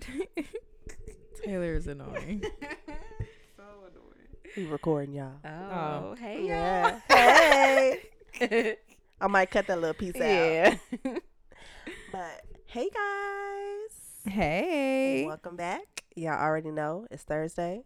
Taylor is annoying. So annoying. We recording y'all. Oh, oh. hey, Yeah. Hey. I might cut that little piece out. Yeah. But hey guys. Hey. Welcome back. Y'all already know it's Thursday.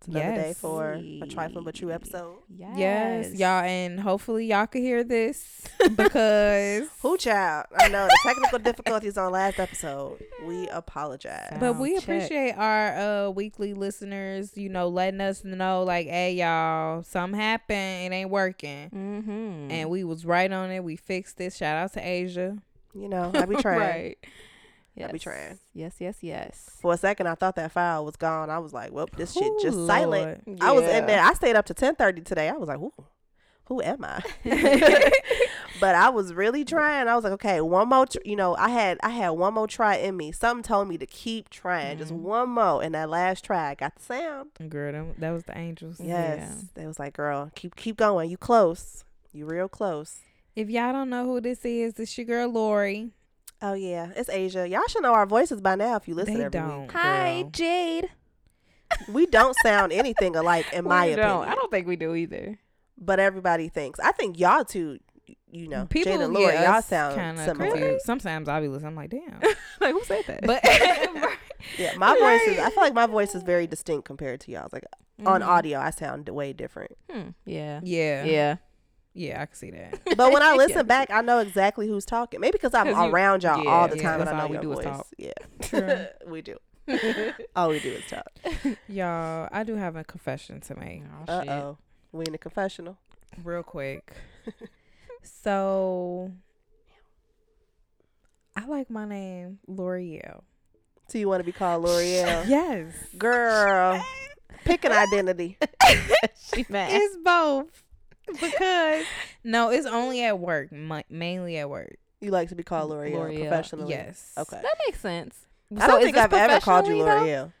It's another day for a trifling but true episode. yes. Yes, y'all, and hopefully y'all can hear this because. Who child? I know the technical difficulties on last episode. We apologize. But we check. appreciate our uh weekly listeners, you know, letting us know like, hey y'all, something happened, it ain't working. Mm-hmm. And we was right on it. We fixed it. Shout out to Asia. You know, I be trying. right. I Yes. be trying. Yes, yes, yes. For a second, I thought that file was gone. I was like, "Well, this shit Ooh, just silent." Lord. I was in there. I stayed up to ten thirty today. I was like, "Ooh, who am I?" but I was really trying. I was like, "Okay, one more." Tr-. You know, I had I had one more try in me. Something told me to keep trying, just Mhm. one more. And that last try, I got the sound. Girl, them, that was the angels. Yes, they was like, "Girl, keep keep going. You close. You real close." If y'all don't know who this is, it's your girl Lori. Oh yeah, it's Asia. Y'all should know our voices by now if you listen They every don't. week. Hi, girl. Jade. We don't sound anything alike, in my We opinion. don't. I don't think we do either. but everybody thinks. I think y'all two, you know, People Jade and Laura, get y'all sound kinda similar. confused. Sometimes I'll be listening. I'm like, damn. like, who said that? But Yeah, my voice is. I feel like my voice is very distinct compared to y'all's. Like on Mhm. audio, I sound way different. Hmm. Yeah. yeah, Yeah. Yeah, I can see that. But when I listen Yeah. back, I know exactly who's talking. Maybe because I'm 'Cause you- around y'all yeah, all the yeah, time, and that's I know all we your do is talk. Yeah, we do. All we do is talk. Y'all, I do have a confession to make, Oh, Uh shit. oh, we in the confessional. real quick. so, I like my name L'Oreal. So you want to be called L'Oreal? Yes, Girl, pick an identity. she mad. it's both because no, it's only at work, mi- mainly at work. You like to be called L'Oreal, L'Oreal, professionally? Yes. Okay. That makes sense. I don't is think I've ever called you professionally, though?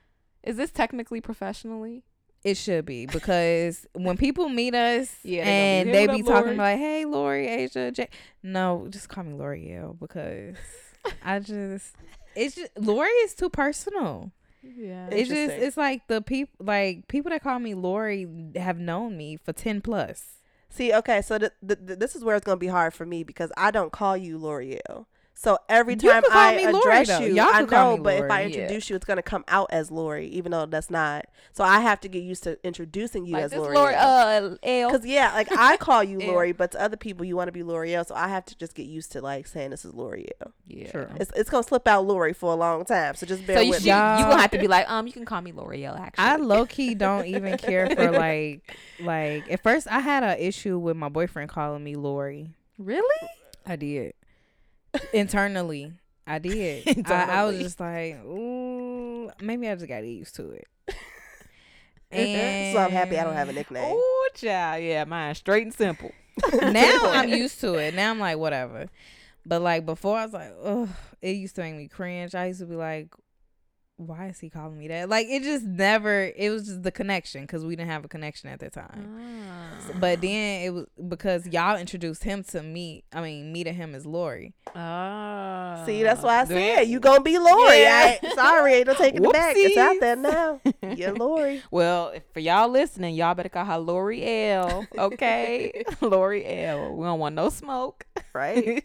Is this technically professionally? It should be because when people meet us Yeah, they gonna be, and "Hey, they be talking Lori?" like, "Hey, Lori, Asia, J-. no, just call me L'Oreal because I just it's just Lori is too personal. Yeah. It's just it's like the people like people that call me Lori have known me for ten plus. See, okay, so th- th- th- this is where it's gonna be hard for me because I don't call you L'Oreal. So every You time can call I me Lori, address though. you, Y'all I know, me but if I Lori, yeah. introduce you, it's gonna come out as Lori, even though that's not. So I have to get used to introducing you like as this L'Oreal. Lori, uh, L. Cause yeah, like I call you Lori, but to other people you want to be L'Oreal, so I have to just get used to like saying this is L'Oreal. yeah. True. It's it's gonna slip out Lori for a long time, so just bear So you, with should, me. you Y'all- gonna have to be like, um, you can call me L'Oreal. Actually, I low key don't even care for like like at first I had an issue with my boyfriend calling me Lori. really. I did. Internally. I did. I, I was just like, ooh, maybe I just got used to it. and so I'm happy I don't have a nickname. Oh, child. Yeah, mine straight and simple. now I'm used to it. Now I'm like, whatever. But like before, I was like, ugh, it used to make me cringe. I used to be like, why is he calling me that? Like it just never. It was just the connection because we didn't have a connection at that time. Ah. But then it was because y'all introduced him to me. I mean, me to him is Lori. Ah. See, that's why I Then- said you gonna be Lori. Yeah. I, sorry, ain't no taking it back. It's out Whoopsies. there now. You're Lori. Well, for y'all listening, y'all better call her Lori L. Okay, Lori L. We don't want no smoke, Right?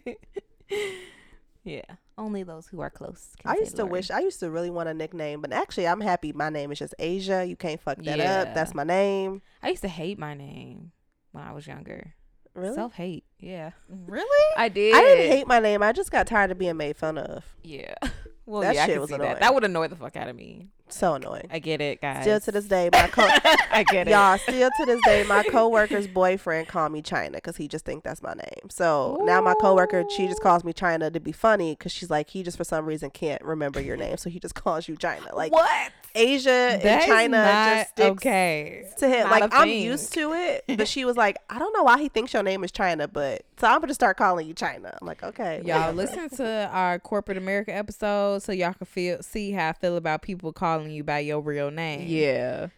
yeah, only those who are close. Can I used to Lori. wish I used to really want a nickname, but actually I'm happy my name is just Asia. You can't fuck that Yeah. up. That's my name. I used to hate my name when I was younger. Really? Self hate. Yeah, Really? I did. I didn't hate my name. I just got tired of being made fun of. Yeah. Well, That yeah, shit was annoying. that. That would annoy the fuck out of me. So annoying. I get it, guys. Still to this day, my co- I get it. y'all still to this day, my coworker's boyfriend call me China because he just think that's my name. So now my coworker, she just calls me China to be funny because she's like, he just for some reason can't remember your name, so he just calls you China. Like what? Asia and China just sticks okay. to him. Not Like I'm used to it, but she was like, I don't know why he thinks your name is China, but so I'm gonna start calling you China. I'm like, okay, Y'all listen to our corporate America episode so y'all can feel see how I feel about people calling you by your real name. Yeah.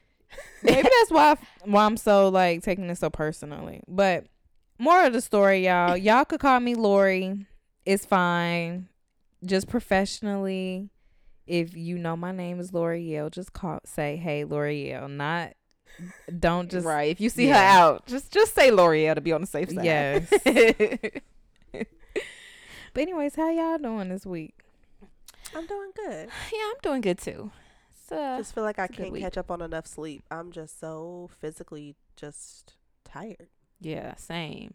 Maybe that's why why I'm so like taking this so personally. But more of the story, y'all. Y'all could call me Lori. It's fine. Just professionally. If you know my name is L'Oreal, just call say hey L'Oreal. Not don't just right. If you see yeah. her out, just just say L'Oreal to be on the safe side. Yes. But anyways, how y'all doing this week? I'm doing good. yeah, I'm doing good too. So Just feel like I it's a good can't catch up on enough sleep. I'm just so physically just tired. yeah, same.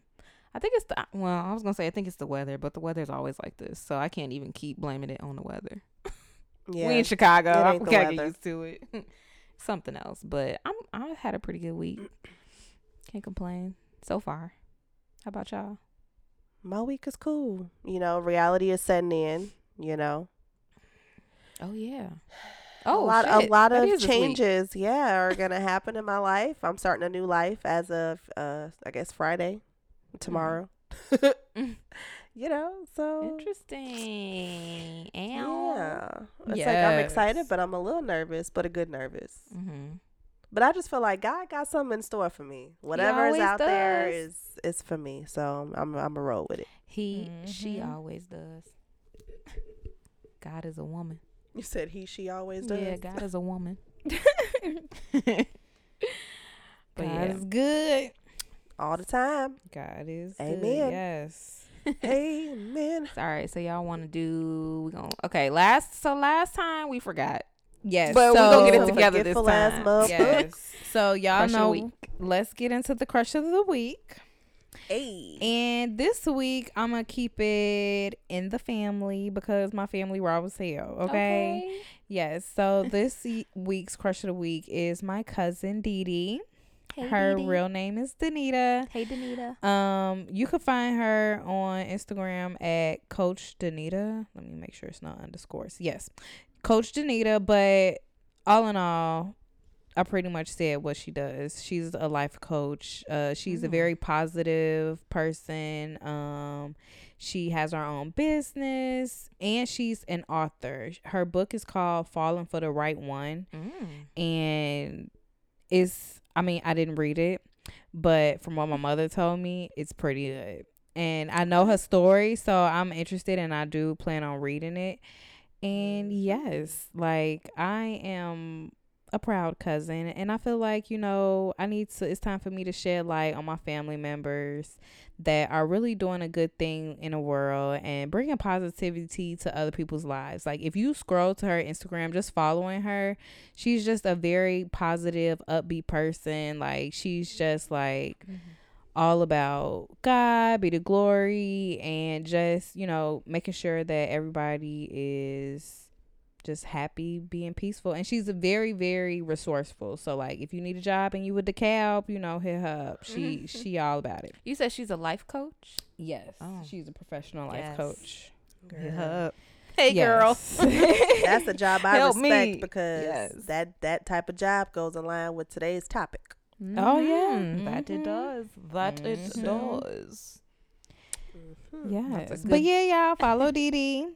I think it's the well. I was gonna say I think it's the weather, but the weather's always like this, so I can't even keep blaming it on the weather. Yeah. We in Chicago. I'm gotta get used to it. Something else, but I'm I had a pretty good week. Can't complain so far. How about y'all? My week is cool. You know, reality is setting in. You know, Oh yeah. Oh, a lot, a lot of is this week. changes. Yeah, are gonna happen in my life. I'm starting a new life as of, uh, I guess Friday, tomorrow. Mm. you know, so Interesting. Ow. yeah, it's like I'm excited, but I'm a little nervous, but a good nervous. Mm-hmm. But I just feel like God got something in store for me. Whatever is out there does. is is for me. So I'm I'm a roll with it. He, she Mhm. always does. God is a woman. You said he, she always does. Yeah, God is a woman. but God yeah. is good. all the time. God is Amen. good. Yes. Amen. All right, so y'all want to do? We gonna okay. Last so last time we forgot, Yes. but we so, gonna get it together this time. Yes. So y'all Crush know. Let's get into the crush of the week. Hey. And this week I'm gonna keep it in the family because my family raw as hell. Okay. Yes. So this week's crush of the week is my cousin Dee Dee. Hey, Her real name is Danita. Hey, Danita. Um, you can find her on Instagram at Coach Danita. Let me make sure it's not underscores. Yes, Coach Danita. But all in all, I pretty much said what she does. She's a life coach. Uh, she's a Mm. very positive person. Um, she has her own business and she's an author. Her book is called Falling for the Right One Mm. and it's I mean, I didn't read it, but from what my mother told me, it's pretty good. And I know her story, so I'm interested and I do plan on reading it. And yes, like I am a proud cousin and I feel like, you know, I need to it's time for me to shed light on my family members that are really doing a good thing in the world and bringing positivity to other people's lives. Like if you scroll to her Instagram just following her, she's just a very positive, upbeat person. Like she's just like mm-hmm. all about God, be the glory, and just, you know, making sure that everybody is just happy, being peaceful. And she's a very, very resourceful. So like if you need a job and you with the cab, you know, hit her up. She she all about it. You said she's a life coach. Yes. Oh. She's a professional life Yes. coach. Hit Girl. her up. Hey, Yes. That's a job I Help respect me. because Yes. that that type of job goes in line with today's topic. Oh, yeah. Mhm. that it Mhm. does. That it Mhm. does. Mhm. yes. That's But yeah, y'all follow Dee Dee.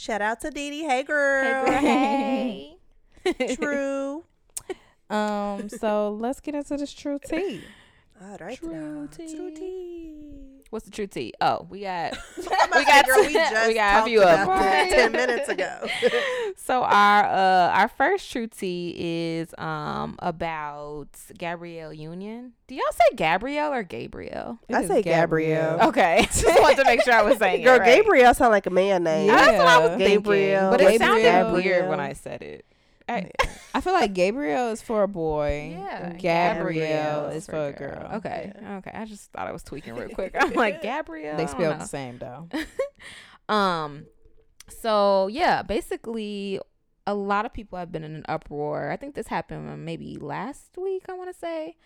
Shout out to Dee Dee. Hey girl. Hey, girl, hey. True. Um, so let's get into this true tea. All right. True now. tea. True tea. What's the true tea? Oh, we got we got- got, girl, we just we got a talked few of about them. ten minutes ago. so our uh our first true tea is um about Gabrielle Union. Do y'all say Gabrielle or Gabriel? It I say Gabrielle. Okay, just wanted to make sure I was saying Girl, it right. Gabrielle sound like a man name. Yeah. That's what I was thinking, but it sounded Gabriel. weird when I said it. I, I feel like Gabriel is for a boy. yeah, Gabrielle is for a girl. Okay, okay. I just thought I was tweaking real quick. I'm like Gabrielle. They I spelled the same though. Um, so yeah, basically, a lot of people have been in an uproar. I think this happened maybe last week. I want to say.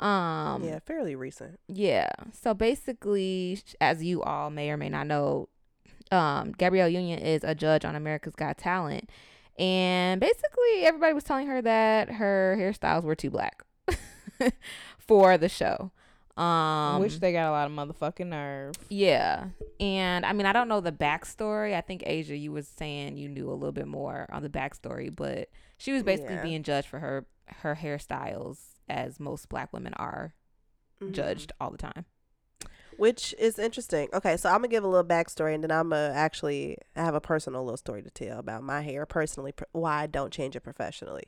Um, yeah, fairly recent. yeah. So basically, as you all may or may not know, um, Gabrielle Union is a judge on America's Got Talent, and basically everybody was telling her that her hairstyles were too black for the show. Um, Which they got a lot of motherfucking nerve. yeah. And I mean, I don't know the backstory. I think Asia, you was saying you knew a little bit more on the backstory, but she was basically Yeah. being judged for her her hairstyles as most black women are Mhm. judged all the time. Which is interesting. Okay, so I'm gonna give a little backstory, and then I'm gonna actually have a personal little story to tell about my hair personally, why I don't change it professionally.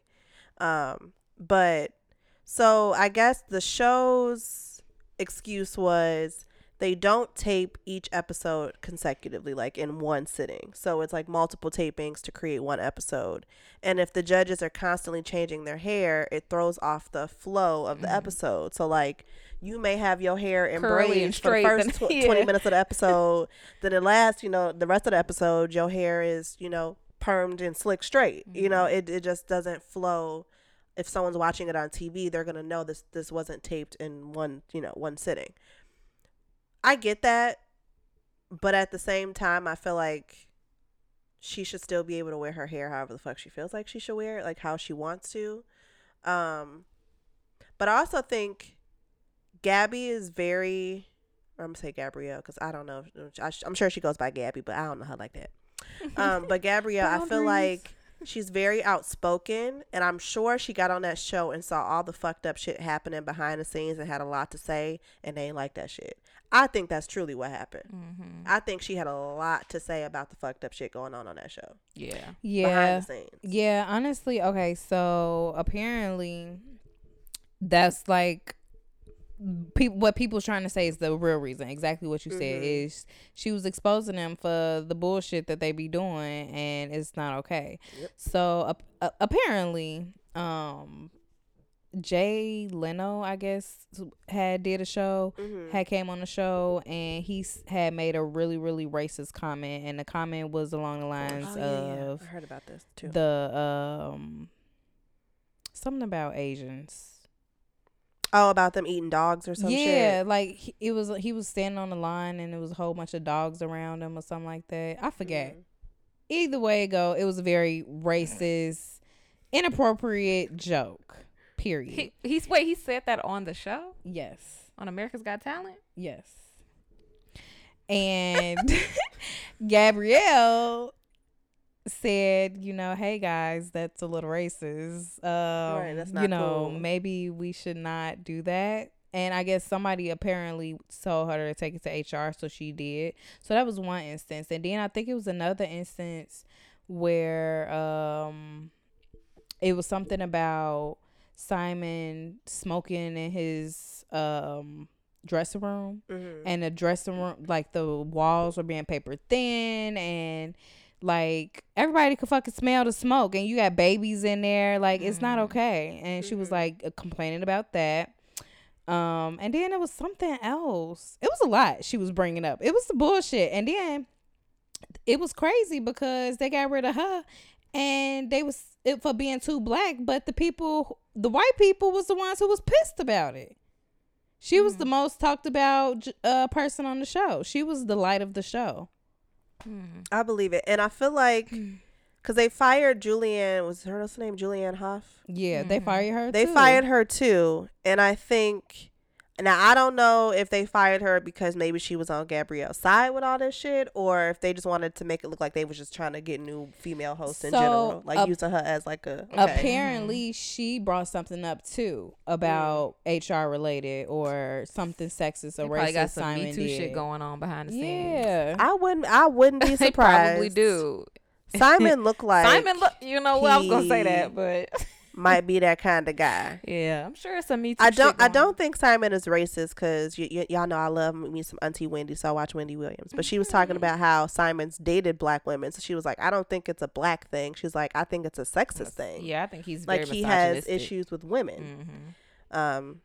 Um, but so I guess the show's excuse was they don't tape each episode consecutively, like in one sitting. So it's like multiple tapings to create one episode. And if the judges are constantly changing their hair, it throws off the flow of the Mhm. episode. So like you may have your hair in braids for the first tw- yeah. 20 minutes of the episode. then the last, you know, the rest of the episode, your hair is, you know, permed and slick straight. You know, Mm-hmm. it, it just doesn't flow. If someone's watching it on TV, they're gonna know this this wasn't taped in one, you know, one sitting. I get that, but at the same time, I feel like she should still be able to wear her hair however the fuck she feels like she should wear it, like how she wants to. Um, but I also think Gabby is very. I'm gonna say Gabrielle because I don't know. I, I'm sure she goes by Gabby, but I don't know her like that. Um, but Gabrielle, I feel like she's very outspoken, and I'm sure she got on that show and saw all the fucked up shit happening behind the scenes and had a lot to say, and they ain't like that shit. I think that's truly what happened. Mm-hmm. I think she had a lot to say about the fucked up shit going on on that show Yeah. Yeah. behind the scenes. Yeah, honestly, okay, so apparently that's like people what people's trying to say is the real reason. Exactly what you said Mhm. is she was exposing them for the bullshit that they be doing and it's not okay. Yep. So ap- uh, apparently um Jay Leno, I guess, had did a show Mhm. had came on the show and he had made a really really racist comment and the comment was along the lines Oh, yeah, yeah. of I heard about this too. the um something about Asians. Oh, about them eating dogs or some shit. yeah, shit. like he, it was he was standing on the line and there was a whole bunch of dogs around him or something like that. I forget. Mhm. Either way it go, it was a very racist, inappropriate joke. Period. He he's wait, he said that on the show? yes. On America's Got Talent? Yes. And Gabrielle said, you know, hey guys, that's a little racist. Um, that's not you know, cool. maybe we should not do that. And I guess somebody apparently told her to take it to HR, so she did. So that was one instance. And then I think it was another instance where um it was something about Simon smoking in his um dressing room Mhm. and the dressing room like the walls were being paper thin and like everybody could fucking smell the smoke and you got babies in there like it's not Mhm. okay and she was Mhm. like uh, complaining about that um and then it was something else it was a lot she was bringing up it was the bullshit and then it was crazy because they got rid of her and they was it for being too black but the people the white people was the ones who was pissed about it she was the most talked about uh, person on the show. She was the light of the show. Mm-hmm. I believe it, and I feel like because they fired Julianne. Was her name? Julianne Hough. Yeah, they Mhm. fired her. They too. fired her too, and I think now I don't know if they fired her because maybe she was on Gabrielle's side with all this shit, or if they just wanted to make it look like they was just trying to get new female hosts in general, like ap- using her as like a okay. Apparently, mm-hmm. she brought something up too about HR related or something sexist or They probably racist. got some Simon Me Too did. shit going on behind the scenes. Yeah, I wouldn't. I wouldn't be They surprised. probably do. Simon looked like Simon, look, you know what? I was gonna say that, but might be that kind of guy. yeah, I'm sure it's a Me Too. I don't. I don't think Simon is racist because y- y- y'all know I love me some Auntie Wendy, so I watch Wendy Williams. But she was talking about how Simon's dated black women, so she was like, "I don't think it's a black thing." She's like, "I think it's a sexist on. thing. Yeah, I think he's like he has issues with women." Mhm. Um,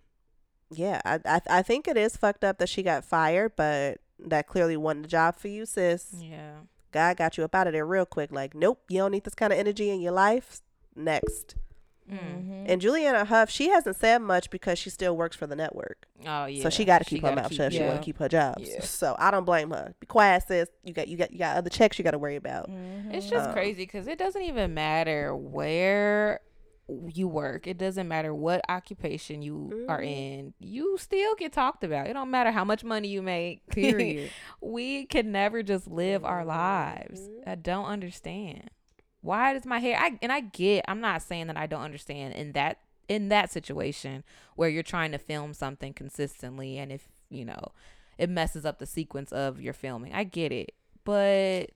yeah, I, I I think it is fucked up that she got fired, but that clearly wasn't the job for you, sis. Yeah. God got you up out of there real quick. Like, nope, you don't need this kind of energy in your life. Next. Mm. Mhm. And Juliana Hough, she hasn't said much because she still works for the network. Oh yeah. So she got to keep her mouth shut if she want to keep her jobs. Yeah. So I don't blame her. Be quiet, sis. You got you got you got other checks you got to worry about. Mhm. It's just Um, crazy because it doesn't even matter where you work. It doesn't matter what occupation you are Mhm. in. You still get talked about. It don't matter how much money you make. period. we can never just live our lives. Mhm. I don't understand. Why does my hair I and I get I'm not saying that I don't understand in that in that situation where you're trying to film something consistently and if, you know, it messes up the sequence of your filming. I get it, but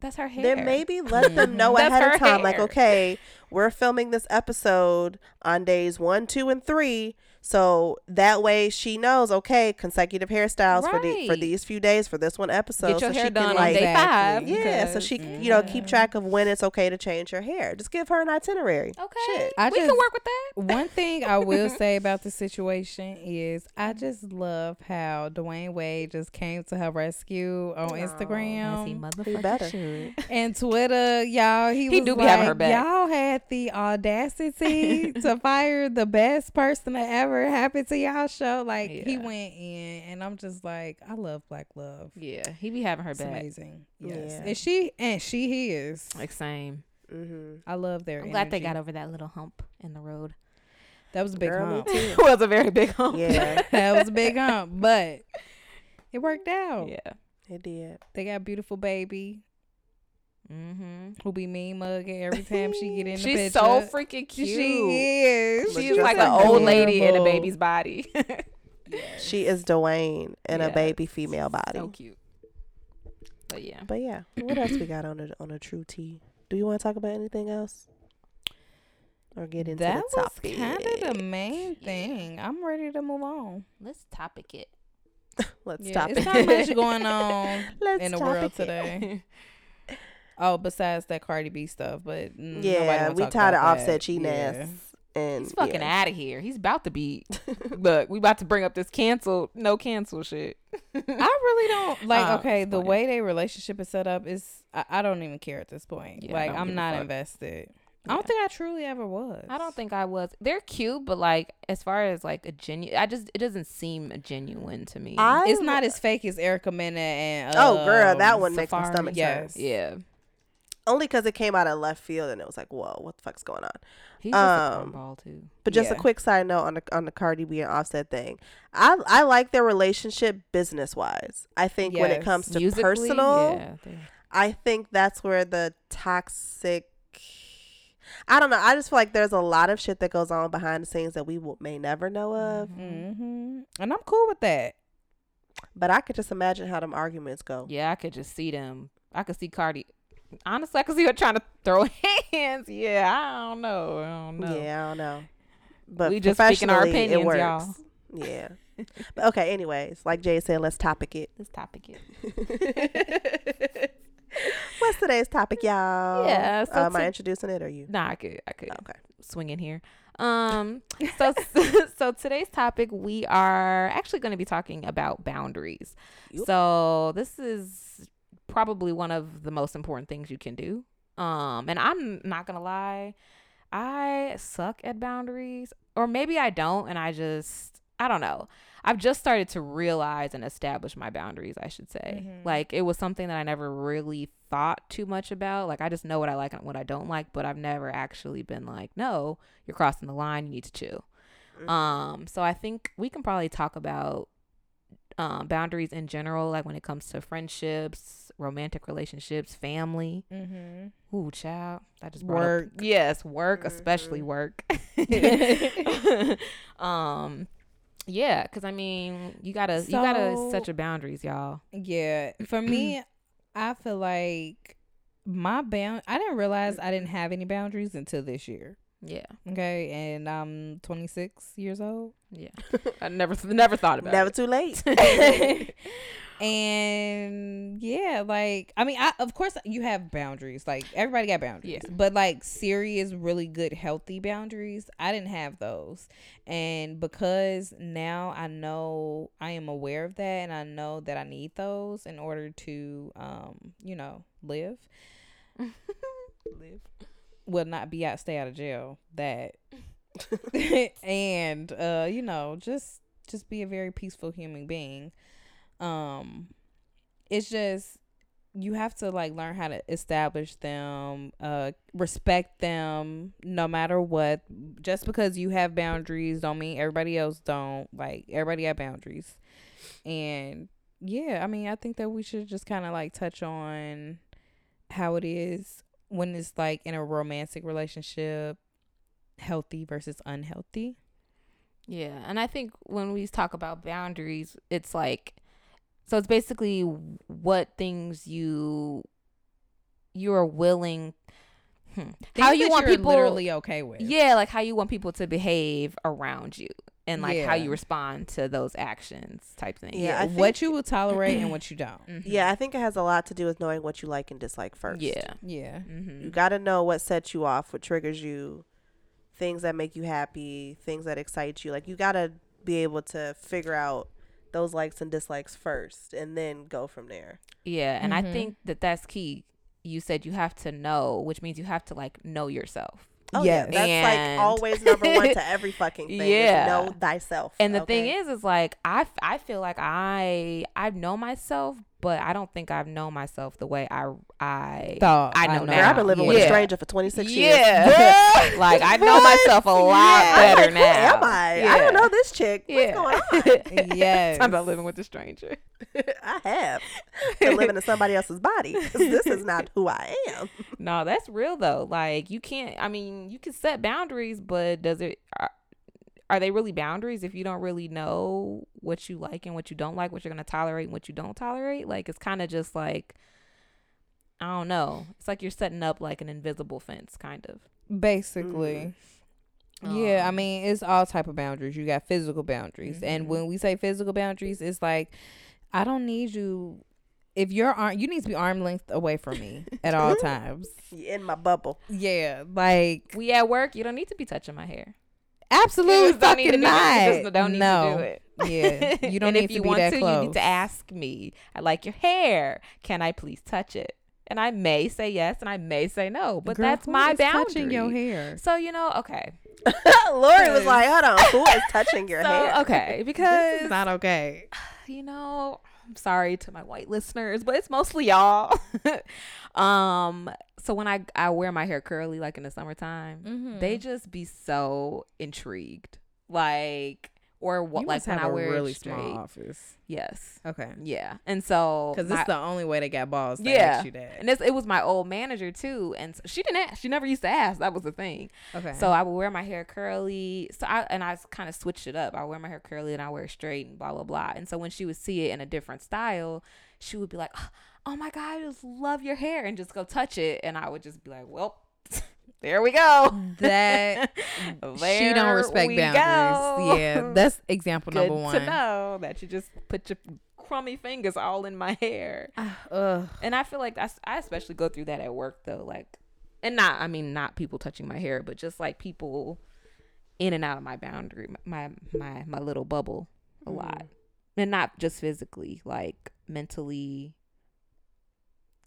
that's her hair. Then maybe let them know ahead of time, like, okay, we're filming this episode on days one, two, and three. So that way she knows, okay, consecutive hairstyles for the for these few days for this one episode. Get your so hair she done can, on like, day five. Exactly. Yeah, so because- she, you know, keep track of when it's okay to change her hair. Just give her an itinerary. Okay, Shit. I we can work with that. One thing I will say about the situation is I just love how Dwyane Wade just came to her rescue on Aw. As he Instagram motherfucker better. should. and Twitter. Y'all, he, He was do be like, having her back. y'all had the audacity to fire the best person that ever happened to y'all show. Like he went in, and I'm just like, I love Black Love. Yeah, he be having her It's back. amazing. Yes, Yeah. and she and she he is. Like same. Mm-hmm. I love their. I'm glad they got over that little hump in the road. That was a big Girl, hump. too. it was a very big hump. Yeah, that was a big hump, but it worked out. yeah. it did. They got a beautiful baby Mm-hmm. who be mean mugging every time she get in the She's picture. so freaking cute. She is. She's just like an adorable. old lady in a baby's body. She is Dwayne in a baby female body. so cute. But yeah. But yeah, what else we got on a on a true tea? Do you want to talk about anything else, or get into That the was topic? kind of the main thing. I'm ready to move on. Let's topic it. Let's Yeah, stop it's it. not much going on Let's in the world it. today. Oh, besides that Cardi B stuff, but mm, Yeah, we tired of offset that. cheatiness. Yeah. And He's fucking yeah. out of here. He's about to be. Look, we about to bring up this cancel, no cancel shit. I really don't like. Oh, okay, the way their relationship is set up is. I, I don't even care at this point. Yeah, like I'm not invested. I don't think I truly ever was. I don't think I was. They're cute, but like as far as like a genuine, I just it doesn't seem genuine to me. I It's not as fake as Erica Mena and. Oh, girl, that um, one makes my Safaree, stomach yes. yeah, Only because it came out of left field and it was like, whoa, what the fuck's going on? he's just a Um, too. But just a quick side note on the on the Cardi B and Offset thing. I I like their relationship business wise. I think when it comes to Musically, personal, yeah, I think that's where the toxic. I don't know. I just feel like there's a lot of shit that goes on behind the scenes that we will, may never know of. Mm-hmm. And I'm cool with that. But I could just imagine how them arguments go. yeah, I could just see them. I could see Cardi. Honestly, I could see her trying to throw hands. Yeah, I don't know. I don't know. Yeah, I don't know. But We just speaking our opinions, y'all. Yeah. but okay. Anyways, like Jay said, let's topic it. Let's topic it. What's today's topic, y'all? Yeah, so am I introducing it or you? Nah, I could. I could. Okay. swing in here. Um, so so today's topic we are actually going to be talking about boundaries. Yup. So this is probably one of the most important things you can do. Um, and I'm not gonna lie, I suck at boundaries, or maybe I don't, and I just I don't know. I've just started to realize and establish my boundaries, I should say. Mhm. Like it was something that I never really thought too much about. Like I just know what I like and what I don't like, but I've never actually been like, no, you're crossing the line, you need to chill. Mhm. Um, so I think we can probably talk about um boundaries in general, like when it comes to friendships, romantic relationships, family. Mm-hmm. Ooh, child. That just brought up- Work. yes, work, especially Mhm. work. um, yeah, because I mean, you gotta you gotta set your boundaries, y'all. Yeah. For me, I feel like my bound. I didn't realize I didn't have any boundaries until this year. Yeah, Okay, and I'm 26 years old. yeah. I never never thought about Never it. too late. and yeah, like I mean, I of course you have boundaries. Like everybody got boundaries, Yeah. but like serious, really good, healthy boundaries. I didn't have those, and because now I know I am aware of that, and I know that I need those in order to, um, you know, live. Live. Well, not be out, stay out of jail. That, and uh, you know, just just be a very peaceful human being. Um, it's just you have to like learn how to establish them, uh, respect them, no matter what. Just because you have boundaries, don't mean everybody else don't. Like everybody have boundaries, and yeah, I mean, I think that we should just kind of like touch on how it is when it's like in a romantic relationship, healthy versus unhealthy. Yeah, and I think when we talk about boundaries, it's like So it's basically what things you you are willing hmm, how you want people literally okay with. yeah, like how you want people to behave around you and like how you respond to those actions type thing. Yeah, I what you will tolerate and what you don't. Mhm. Yeah, I think it has a lot to do with knowing what you like and dislike first. Yeah. Yeah. Mm-hmm. You got to know what sets you off, what triggers you, things that make you happy, things that excite you. Like you got to be able to figure out those likes and dislikes first and then go from there. Yeah, and I Mhm. think that that's key. You said you have to know, which means you have to like know yourself. Oh Yes. yeah, that's And- like always number one to every fucking thing. Yeah. is know thyself. And the thing is, is like I, I feel like I I know myself, but I don't think I've known myself the way I I Thought I know Girl, now. I've been living with a stranger for 26 years. Yeah, like I know myself a lot I'm better like, now. Who am I? I don't know this chick. What's going on? Yes. Talking about living with a stranger. I have been living in somebody else's body. This is not who I am. No, that's real though. Like you can't. I mean, you can set boundaries, but does it? Uh, Are, are they really boundaries if you don't really know what you like and what you don't like, what you're gonna tolerate and what you don't tolerate? Like it's kind of just like I don't know. It's like you're setting up like an invisible fence, kind of. Basically. Yeah, I Um, mean, it's all type of boundaries. You got physical boundaries, and Mhm. when we say physical boundaries, it's like I don't need you. If you're arm, you need to be arm length away from me at all times. You in my bubble. Yeah, like We at work. You don't need to be touching my hair. Absolutely You don't need to fucking do it. not. You just don't need no. to do it. Yeah, you don't and need if to you be want that to, close. you need to ask me. I like your hair. Can I please touch it? And I may say yes, and I may say no, but Girl, that's who my is boundary. Touching your hair. So you know, okay. Lori was like, hold on, who is touching your so hair? okay, This because is not okay. you know, I'm sorry to my white listeners, but it's mostly y'all. um, so when I I wear my hair curly, like in the summertime, Mm-hmm. they just be so intrigued, like or what, like when I wear really straight. small office. Yes, Okay, yeah, and so because this is the only way they got balls. To Yeah. ask you that. and this it was my old manager too, and so she didn't ask. She never used to ask. That was the thing. Okay, So I would wear my hair curly. So I and I kind of switched it up. I wear my hair curly and I wear it straight and blah blah blah. And so when she would see it in a different style, she would be like, "Oh, oh my god, I just love your hair," and just go touch it, and I would just be like, "Well." There we go. that she don't respect boundaries. go. Yeah, that's example good number one. to know that you just put your crummy fingers all in my hair. Ah, ugh. And I feel like I, I especially go through that at work though, like, and not I mean not people touching my hair, but just like people in and out of my boundary, my my my little bubble, a mm. lot, and not just physically, like mentally.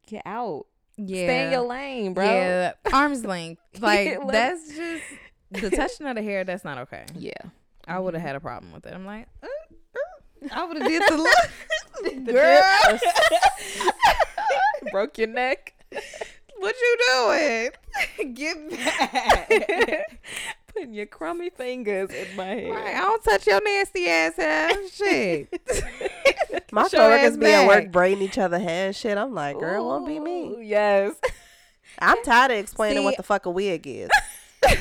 Get out, Yeah. stay in your lane, bro. Yeah, arm's length. Like Look. that's just the touching of the hair. That's not okay. Yeah. I would have had a problem with it. I'm like, uh, uh, I would have did the look. Girl, Broke your neck. what you doing? Get back. Putting your crummy fingers in my hair. Right, I don't touch your nasty ass hair. Shit. My Show coworkers be at work braiding each other hair and shit. I'm like, girl, won't be me. Yes. I'm tired of explaining See- what the fuck a wig is.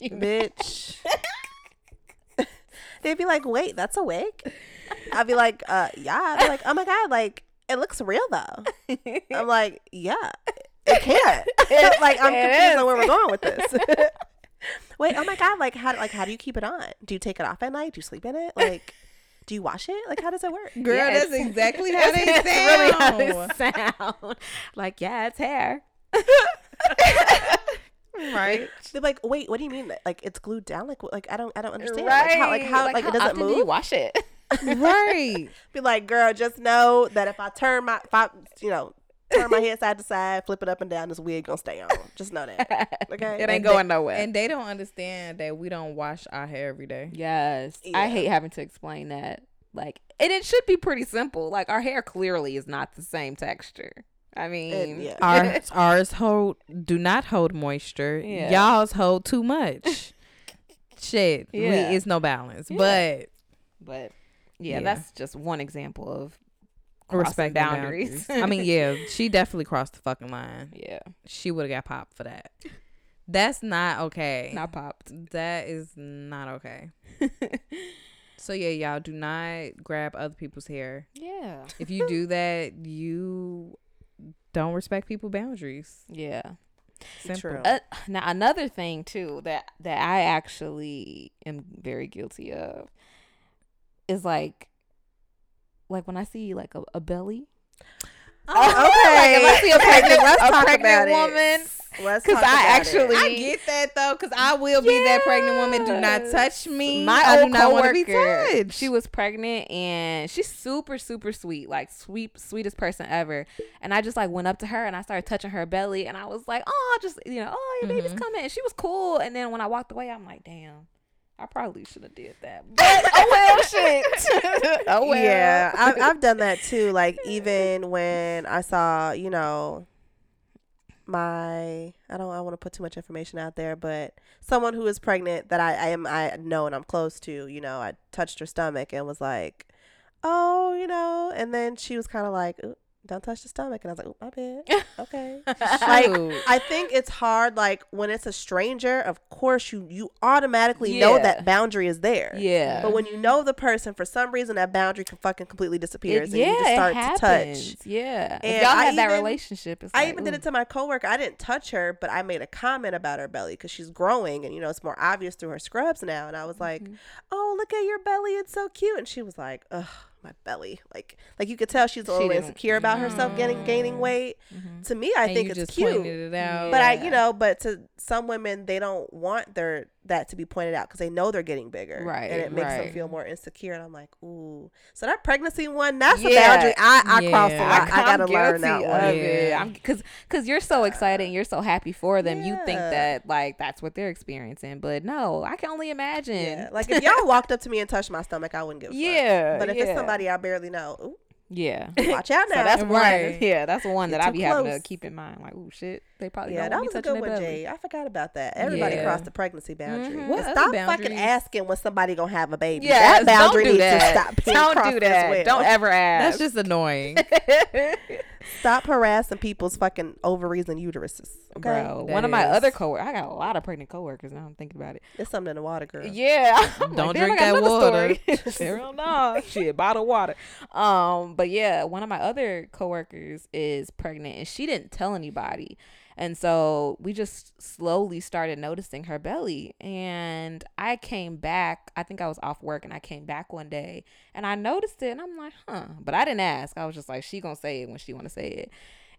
Bitch. They'd be like, wait, that's a wig? I'd be like, uh, yeah. I'd be like, oh my God, like, it looks real though. I'm like, yeah, it can't. like, I'm It confused is. on where we're going with this. wait, oh my God, like, how, like, how do you keep it on? Do you take it off at night? Do you sleep in it? Like, do you wash it? Like, how does it work? Girl, Yeah, that's exactly how they That's really how sound. they sound. Like, yeah, it's hair. right. They're like, wait, what do you mean? Like, it's glued down? Like, like I don't, I don't understand. right. Like, how, like, how, like, it doesn't often do you move. wash it? Right. Be like, girl, just know that if I turn my, if I, you know, turn my head side to side, flip it up and down, this wig gonna stay on. Just know that. Okay. It ain't And going they- nowhere. And they don't understand that we don't wash our hair every day. yes. Yeah. I hate having to explain that. Like, and it should be pretty simple. Like, our hair clearly is not the same texture. I mean, yeah. Ours, ours hold do not hold moisture. Yeah. Y'all's hold too much. Shit, Yeah. we, it's no balance. Yeah. But but yeah, Yeah. that's just one example of crossing respect boundaries. boundaries. I mean, yeah, she definitely crossed the fucking line. yeah, She would have got popped for that. That's not okay. not popped. That is not okay. So yeah, y'all do not grab other people's hair. Yeah. If you do that, you don't respect people's boundaries. Yeah. Simple. True. Uh, now another thing too that that I actually am very guilty of is like like when I see like a, a belly Okay, Like, if I see a pregnant- let's a talk pregnant about woman, it. Let's 'cause talk I about it. actually- I get that though, cause I will be that pregnant woman. Do not touch me. My I do old not want to be coworker, touched. she was pregnant and she's super super sweet, like sweet sweetest person ever. And I just like went up to her and I started touching her belly and I was like, oh, just you know, oh, your baby's Mhm. coming. And she was cool. And then when I walked away, I'm like, damn, I probably should have did that. But oh well, shit. oh well. Yeah, I've, I've done that too. Like even when I saw, you know, my I don't I want to put too much information out there, but someone who is pregnant that I, I am I know and I'm close to, you know, I touched her stomach and was like, oh, you know, and then she was kind of like, "Ooh, don't touch the stomach, and I was like, oh, my bad, okay. Like, I think it's hard, like when it's a stranger. Of course, you you automatically know that boundary is there. Yeah. But when you know the person, for some reason that boundary can fucking completely disappears, It- and you just start to touch. Yeah. if And y'all I have that even- relationship, I even did it to my coworker. I didn't touch her, but I made a comment about her belly because she's growing, and you know it's more obvious through her scrubs now. And I was like, Mhm. "Oh, look at your belly! It's so cute." And she was like, "Ugh, my belly!" Like, like you could tell she's a little didn't- insecure about herself getting gaining Mm. weight. Mhm. To me, I And think you it's just cute. it out. But I, you know, but to some women, they don't want their that to be pointed out because they know they're getting bigger, Right, And it makes them feel more insecure. And I'm like, ooh, so that pregnancy one, that's a Yeah. boundary I I crossed a Yeah. lot. I, I'm gotta learn that one. of it. Yeah. Because because you're so excited and you're so happy for them. You think that like that's what they're experiencing, but no, I can only imagine. Yeah, like if y'all walked up to me and touched my stomach, I wouldn't give a fuck. yeah, But if yeah. it's somebody I barely know, ooh, yeah. watch out So now. that's Right. one. Yeah, that's one that I too be having to keep in mind. Like, oh shit, they probably yeah, don't that want was a good one, belly. Jay. I forgot about that. Everybody Yeah. crossed the pregnancy boundary. Mhm. What And other stop fucking asking when somebody gonna have a baby. Yes, that boundary don't do needs that. to stop Don't do as that. well. Don't ever ask. That's just annoying. Stop harassing people's fucking ovaries and uteruses. Okay, Bro, That one of my other coworkers, I got a lot of pregnant coworkers now. I'm thinking about it. It's something in the water, girl. Yeah, I'm Don't like, damn, I drink that another water. story. Hell no, shit, bottled water. Um, but yeah, one of my other coworkers is pregnant, and she didn't tell anybody, and so we just slowly started noticing her belly. And I came back. I think I was off work, and I came back one day, and I noticed it, and I'm like, huh. But I didn't ask. I was just like, she gonna say it when she want to say it.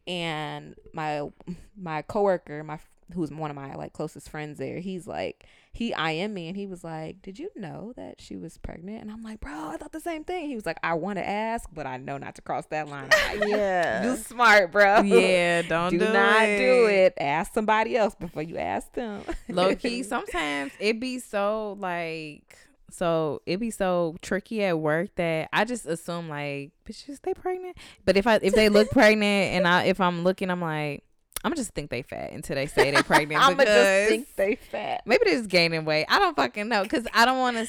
And my my coworker, my who's one of my like closest friends there, he's like he IM me and he was like, Did you know that she was pregnant? And I'm like, Bro, I thought the same thing. He was like, I want to ask, but I know not to cross that line. Like, Yeah. You smart, bro. yeah, don't do, do, not it. do it. Ask somebody else before you ask them. Low key, sometimes it be so like so it be so tricky at work that I just assume like bitches they pregnant. But if I if they look pregnant and I if I'm looking, I'm like I'm just think they fat until they say they pregnant. I'ma just think they fat. maybe they're just gaining weight. I don't fucking know because I don't want to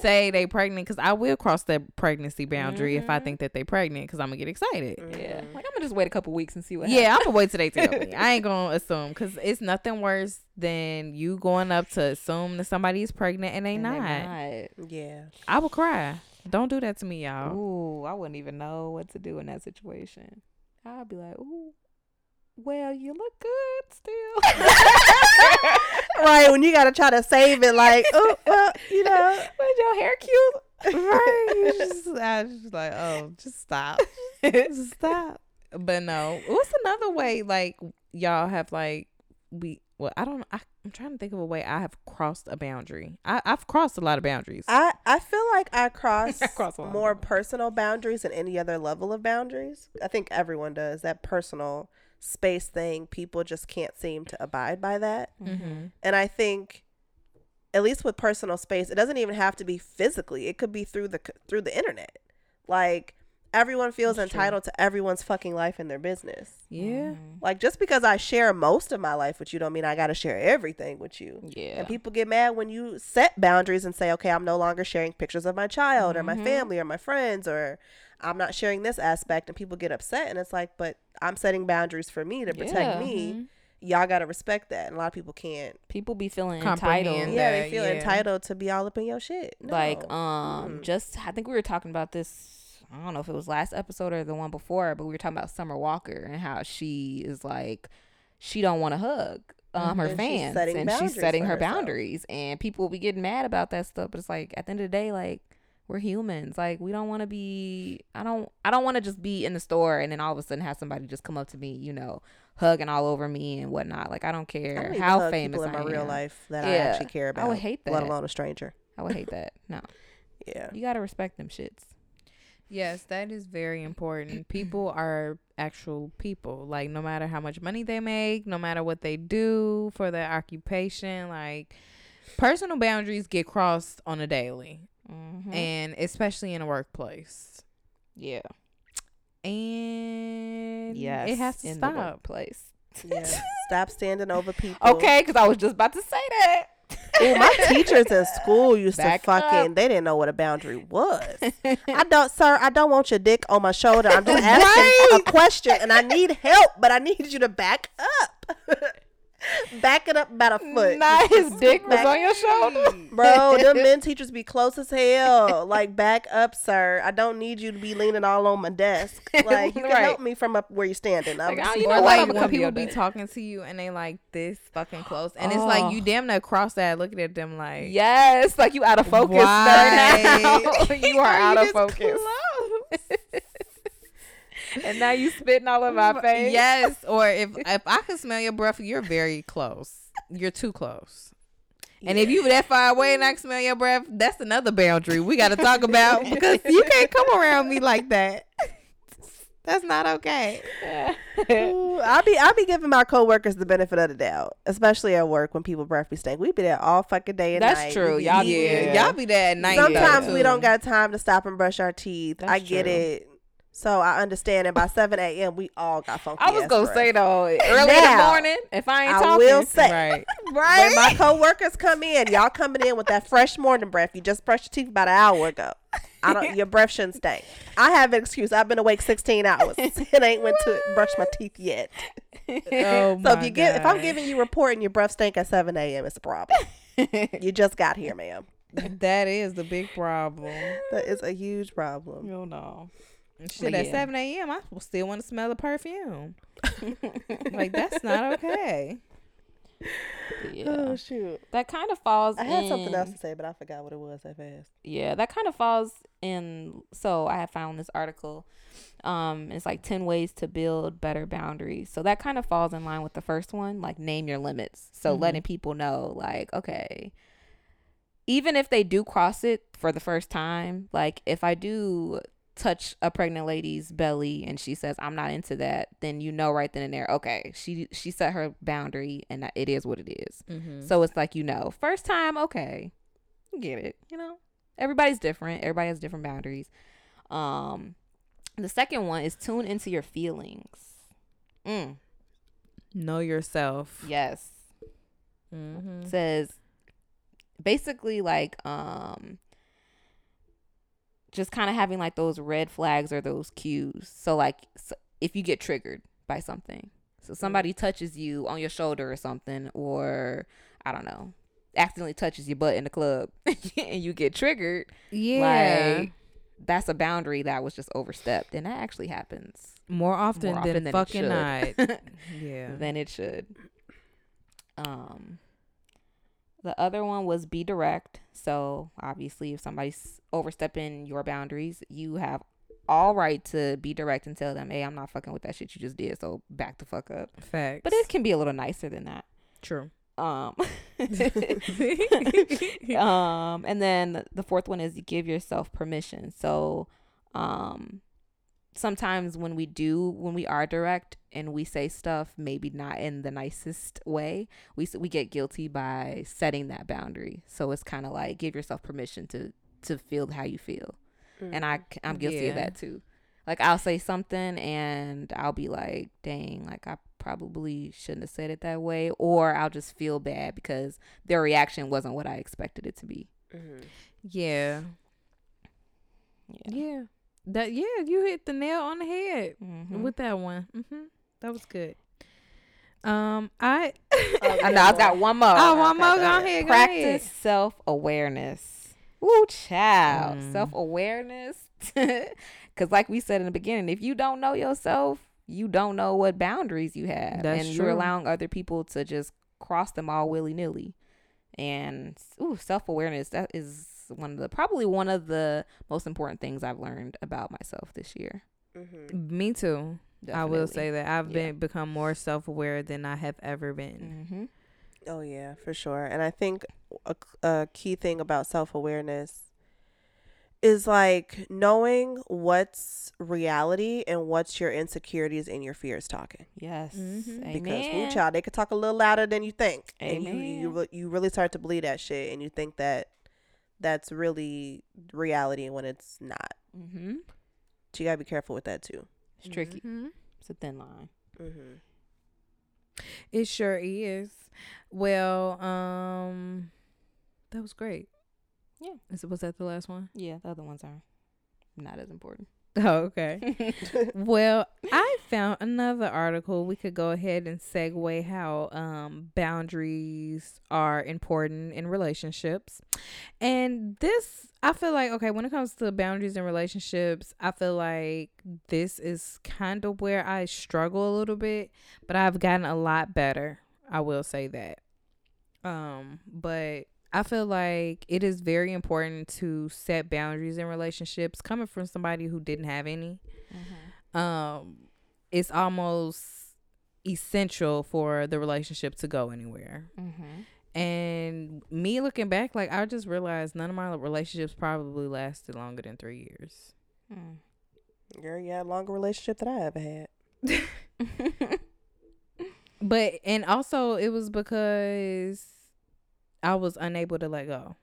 say they pregnant because I will cross that pregnancy boundary if I Mhm. think that they pregnant because I'm gonna get excited. Yeah. Like I'm gonna just wait a couple weeks and see what Yeah, I'm gonna wait till they tell me. I ain't gonna assume because it's nothing worse than you going up to assume that somebody's pregnant and they And not. they Yeah. I would cry. Don't do that to me, y'all. Ooh, I wouldn't even know what to do in that situation. I'd be like, ooh, well, you look good still. right when you gotta try to save it, like, oh, well, you know, but your hair cute. right? Just, I was just like, oh, just stop, just stop. But no, what's another way? Like y'all have like we. Well, I don't. I, I'm trying to think of a way I have crossed a boundary. I, I've crossed a lot of boundaries. I I feel like I cross, I cross more personal boundaries than any other level of boundaries. I think everyone does that personal space thing. People just can't seem to abide by that. mm-hmm. And I think at least with personal space, it doesn't even have to be physically. It could be through the through the internet. Like everyone feels That's true. entitled to everyone's fucking life and their business. Yeah. Mhm. Like just because I share most of my life with you don't mean I got to share everything with you. Yeah. And people get mad when you set boundaries and say, "Okay, I'm no longer sharing pictures of my child or my Mhm. family or my friends or I'm not sharing this aspect." And people get upset and it's like, "But I'm setting boundaries for me to protect Yeah. me." Mhm. y'all gotta respect that. And a lot of people can't. People be feeling Comprehend entitled. Yeah, that, they feel yeah. entitled to be all up in your shit. No. Like, um, Mm. just I think we were talking about this. I don't know if it was last episode or the one before, but we were talking about Summer Walker and how she is like, she don't want to hug um her. And fans, setting and she's setting her herself. boundaries, and people will be getting mad about that stuff. But it's like at the end of the day, like we're humans. Like we don't want to be. I don't. I don't want to just be in the store and then all of a sudden have somebody just come up to me, you know, hugging all over me and whatnot. Like I don't I care don't even how famous in my I real am. life that I actually care about. I would hate that. let alone a stranger. I would hate that. No, Yeah. you gotta respect them shits. Yes, that is very important. People are actual people. Like no matter how much money they make, no matter what they do for their occupation, like personal boundaries get crossed on a daily. Mm-hmm. And especially in a workplace. yeah, And yes, it has to in the stop. workplace. Yeah. Stop standing over people. Okay, because I was just about to say that. Ooh, my teachers in school used Back to fucking. up. They didn't know what a boundary was. I don't, sir. I don't want your dick on my shoulder. I'm just asking a question, and I need help, but I need you to back up. back it up about a foot. Not his dick was on your shoulder. Bro, them men teachers be close as hell. Like, back up, sir. I don't need you to be leaning all on my desk. Like, you can Right. help me from up where you're standing. I'm Like, just- you know what? like when come to your people be talking to you and they like this fucking close, and it's like oh. you Oh. damn near cross that looking at them like Yes, like you out of focus Why? now. you are out of focus, close? And now you spitting all in my mm, face. Yes, or if if I can smell your breath, you're very close. You're too close. And if you that far away and I can smell your breath, that's another boundary we got to talk about because you can't come around me like that. That's not okay. Ooh, I'll be I'll be giving my coworkers the benefit of the doubt, especially at work when people breath be stink. We be there all fucking day and night. That's night. true. Y'all- eating. Yeah, y'all be there at night. Sometimes though, we don't got time to stop and brush our teeth. I get true. it. So I understand. And by seven a.m., we all got funky. I was gonna breath. say though, early in the morning, if I ain't I talking, will say right. when my coworkers come in, y'all coming in with that fresh morning breath. You just brushed your teeth about an hour ago. I don't. Your breath shouldn't stink. I have an excuse. I've been awake sixteen hours. It ain't went to brush my teeth yet. Oh So if you give, if I'm giving you reporting your breath stink at seven a.m., it's a problem. you just got here, ma'am. that is the big problem. That is a huge problem. no, no. Shit, But at 7 a.m., I still want to smell the perfume. like, that's not okay. Yeah, Oh shoot! that kind of falls. I had something else to say, but I forgot what it was that fast. yeah that kind of falls in so i have found this article um it's like 10 ways to build better boundaries so that kind of falls in line with the first one like name your limits so Mhm. letting people know like okay even if they do cross it for the first time like if i do touch a pregnant lady's belly and she says i'm not into that then you know right then and there okay she she set her boundary and it is what it is Mm-hmm. so it's like you know, first time, okay, get it. You know, everybody's different. Everybody has different boundaries. Um, the second one is tune into your feelings. Mm, know yourself. yes, Mm-hmm. says basically like um, just kind of having like those red flags or those cues. So like s if you get triggered by something, so somebody touches you on your shoulder or something, or I don't know, accidentally touches your butt in the club and you get triggered, Yeah. like that's a boundary that was just overstepped, and that actually happens more often, more than, often than it fucking should. not. yeah. than it should. Um, the other one was be direct. So obviously, if somebody's overstepping your boundaries, you have all right to be direct and tell them, "Hey, I'm not fucking with that shit you just did. So back the fuck up." Facts. But it can be a little nicer than that. true. Um, um, and then the fourth one is give yourself permission. So, um, sometimes when we do, when we are direct and we say stuff, maybe not in the nicest way, we we get guilty by setting that boundary. So it's kind of like give yourself permission to to feel how you feel. And i i'm guilty of that too. Like I'll say something and I'll be like, "Dang, like I probably shouldn't have said it that way," or I'll just feel bad because their reaction wasn't what I expected it to be. Mhm. Yeah. Yeah. That yeah, you hit the nail on the head Mhm. with that one. hmm That was good. Um, I I know I've got one more. Oh, one more. Okay, Go go ahead. Go Practice ahead. self awareness. Woo, child. Mm. Self awareness. Because, like we said in the beginning, if you don't know yourself, you don't know what boundaries you have. That's and you're allowing other people to just cross them all willy nilly. And, ooh, self awareness, that is one of the, probably one of the most important things I've learned about myself this year. Mhm. Me too. I will say that I've Yeah. been become more self aware than I have ever been. Mm-hmm. Oh yeah, for sure. And I think a, a key thing about self awareness is like knowing what's reality and what's your insecurities and your fears talking. Yes. Mhm. Because ooh, child, they could talk a little louder than you think, and you you you really start to believe that shit, and you think that that's really reality when it's not. Mm-hmm. So you gotta be careful with that too. It's tricky. Mhm. It's a thin line. Mm-hmm. It sure is. Well, um, that was great. Yeah. Is was that the last one? Yeah, the other ones are not as important. Oh, okay. well, I found another article. We could go ahead and segue how um, boundaries are important in relationships. And this, I feel like, okay, when it comes to boundaries in relationships, I feel like this is kind of where I struggle a little bit, but I've gotten a lot better. I will say that. Um, but I feel like it is very important to set boundaries in relationships coming from somebody who didn't have any. Um it's almost essential for the relationship to go anywhere. Mm-hmm. And me looking back like I just realized none of my relationships probably lasted longer than 3 years. Mm. Girl, you had a longer relationship than I ever had. But and also it was because I was unable to let go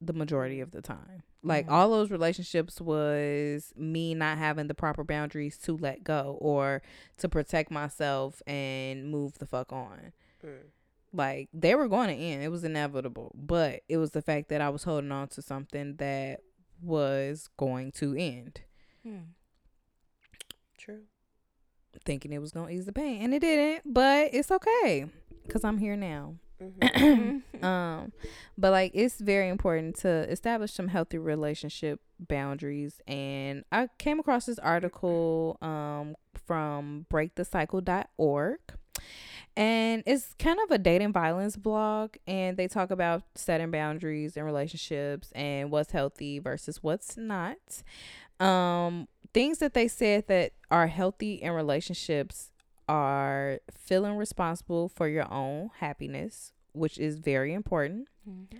the majority of the time. Like Mhm. all those relationships was me not having the proper boundaries to let go or to protect myself and move the fuck on. Mm. Like they were going to end. It was inevitable. But it was the fact that I was holding on to something that was going to end. Mm. True. Thinking it was going to ease the pain. And it didn't. But it's okay. Because I'm here now. Mm-hmm. um but like it's very important to establish some healthy relationship boundaries and i came across this article um from breakthecycle.org and it's kind of a dating violence blog and they talk about setting boundaries in relationships and what's healthy versus what's not um things that they said that are healthy in relationships are feeling responsible for your own happiness, which is very important. Mhm.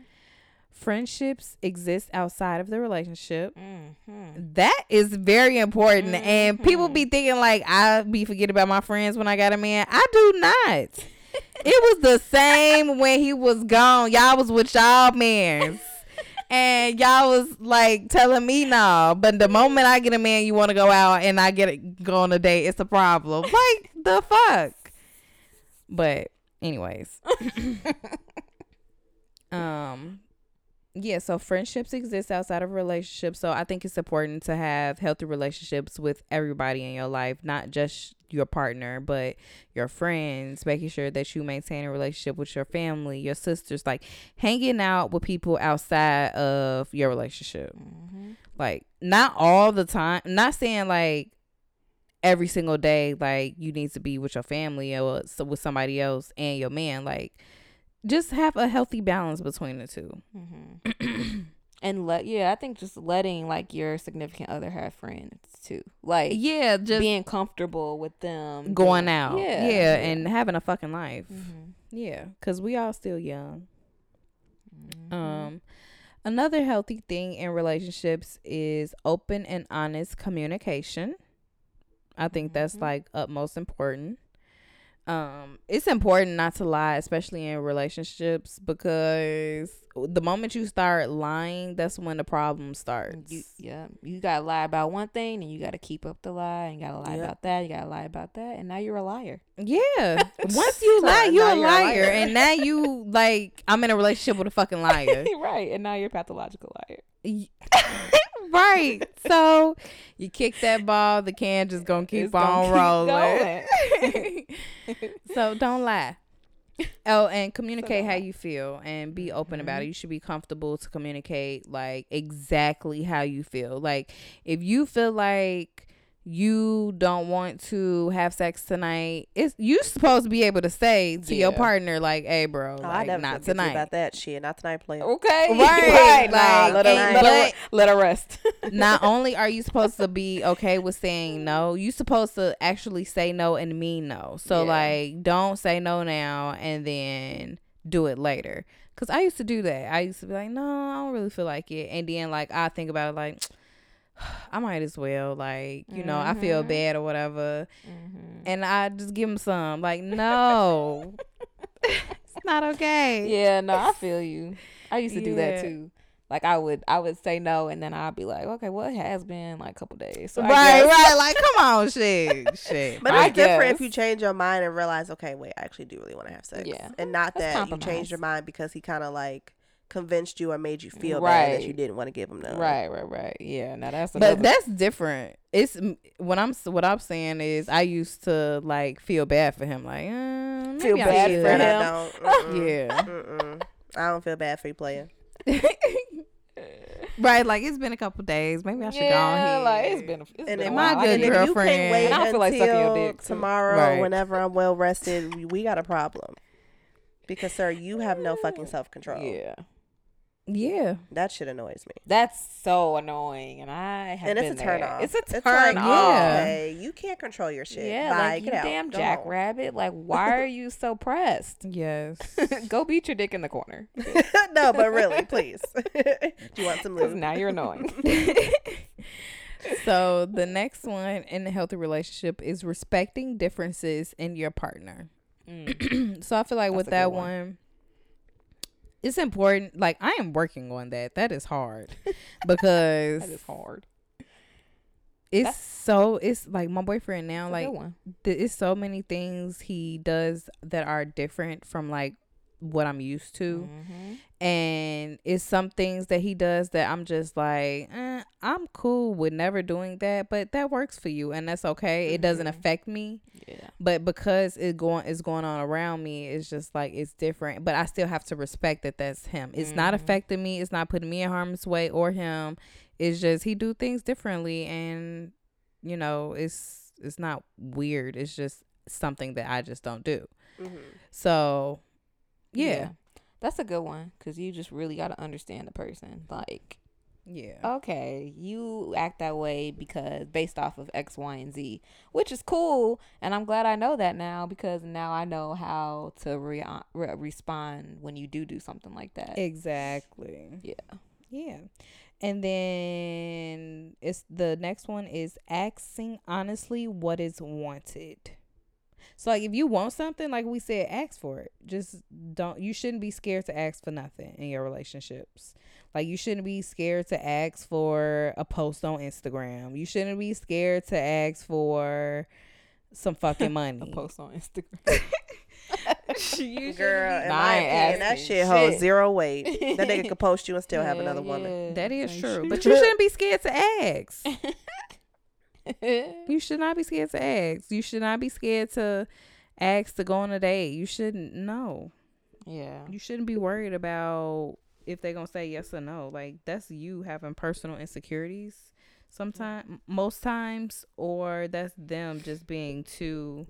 Friendships exist outside of the relationship. Mhm. That is very important. And people Mhm. be thinking like I be forget about my friends when I got a man. I do not. it was the same when he was gone. Y'all was with y'all mans. And y'all was like telling me no, but the moment I get a man, you want to go out and I get it, go on a date, it's a problem. Like the fuck. But anyways, um, yeah. So friendships exist outside of relationships. So I think it's important to have healthy relationships with everybody in your life, not just your partner, but your friends. Making sure that you maintain a relationship with your family, your sisters, like hanging out with people outside of your relationship Mhm. like not all the time not saying like every single day like you need to be with your family or with somebody else and your man like just have a healthy balance between the two Mhm. and let yeah, I think just letting like your significant other have friends too, like yeah just being comfortable with them going out Yeah, yeah, and having a fucking life Mhm. yeah because we all still young Mhm. Um, another healthy thing in relationships is open and honest communication. I think that's Mhm. like utmost important. Um, it's important not to lie, especially in relationships, because the moment you start lying, that's when the problem starts. You, yeah, you gotta lie about one thing, and you gotta keep up the lie, and you gotta lie Yep. about that, you gotta lie about that, and now you're a liar. yeah. Once you So lie, you're a you're liar, liar. and now you like I'm in a relationship with a fucking liar. right, and now you're a pathological liar. Right. So you kick that ball, the can just gonna keep It's gonna on keep rolling. so don't lie. Oh, and communicate how you feel and be open about Mm-hmm. it. You should be comfortable to communicate like exactly how you feel. Like if you feel like you don't want to have sex tonight, it's you supposed to be able to say to your partner like, "Hey, bro, Oh, like, never not tonight." about that shit. Not tonight, player. Okay. Right, Nah, like, let her, and- let, her, let her rest. not only are you supposed to be okay with saying no, you supposed to actually say no and mean no. So Yeah. like don't say no now and then do it later. Cause I used to do that. I used to be like, no, I don't really feel like it. And then like I think about it like I might as well. Like, you know, I feel Mhm. bad or whatever. Mhm. And I just give him some. Like, no. it's not okay. Yeah, no, I feel you. I used to do that too. Like I would, I would say no, and then I'd be like, okay, well, it has been like a couple days. So right, right. Like, come on, shit. Shit. But I it's different if you change your mind and realize, okay, wait, I actually do really want to have sex. Yeah. And not That's that you compromise. changed your mind because he kind of like convinced you or made you feel bad that you didn't want to give him no. Right, right, right. Yeah, now that's but another. that's different. It's what I'm what I'm saying is I used to like feel bad for him, like uh, maybe Feel I bad for him. I don't. Mm-mm. Yeah, Mm-mm. I don't feel bad for you, player. right. Like it's been a couple days. Maybe I should go on here. like it's been, a, it's And been if a my while. good and if you girlfriend. can't wait And I feel like sucking your until dick, tomorrow, Right. whenever I'm well rested, we- we got a problem. Because sir, you have no fucking self control. Yeah, yeah. That shit annoys me. that's so annoying, and I have and it's a turn there. off. It's a It's turn like, off. yeah. Okay, you can't control your shit. Yeah, Bye, like you get out. damn jackrabbit. Like, why are you so pressed? Yes. Go beat your dick in the corner. no, but really, please. Do you want some lube? now you're annoying. so the next one in a healthy relationship is respecting differences in your partner. Mm. so I feel like That's with that one. one. It's important. Like I am working on that. That is hard because That is hard. it's That's- so it's like my boyfriend now. Like th- it's so many things he does that are different from like what I'm used to. Mhm. And it's some things that he does that I'm just like, eh, I'm cool with never doing that, but that works for you and that's okay. It doesn't Mhm. affect me. Yeah. But because it going is going on around me, it's just like it's different. But I still have to respect that that's him. It's not Mhm. affecting me. It's not putting me in harm's way or him. It's just he do things differently, and you know, it's it's not weird. It's just something that I just don't do. Mhm. So, yeah, That's a good one because you just really got to understand the person. Like, yeah, okay, you act that way because based off of X, Y, and Z, which is cool. And I'm glad I know that now because now I know how to re- re- respond when you do do something like that. exactly. yeah. Yeah. And then it's the next one is asking honestly what is wanted. So like if you want something, like we said, ask for it. Just don't you shouldn't be scared to ask for nothing in your relationships. Like you shouldn't be scared to ask for a post on Instagram. You shouldn't be scared to ask for some fucking money. A post on Instagram. You Girl, in Nah, my I ain't opinion, that asking shit holds zero weight. That nigga could post you and still have another woman. That is true. But you shouldn't be scared to ask. You should not be scared to ask. You should not be scared to ask to go on a date. You shouldn't know. yeah. You shouldn't be worried about if they're gonna say yes or no. Like that's you having personal insecurities sometimes most times or that's them just being too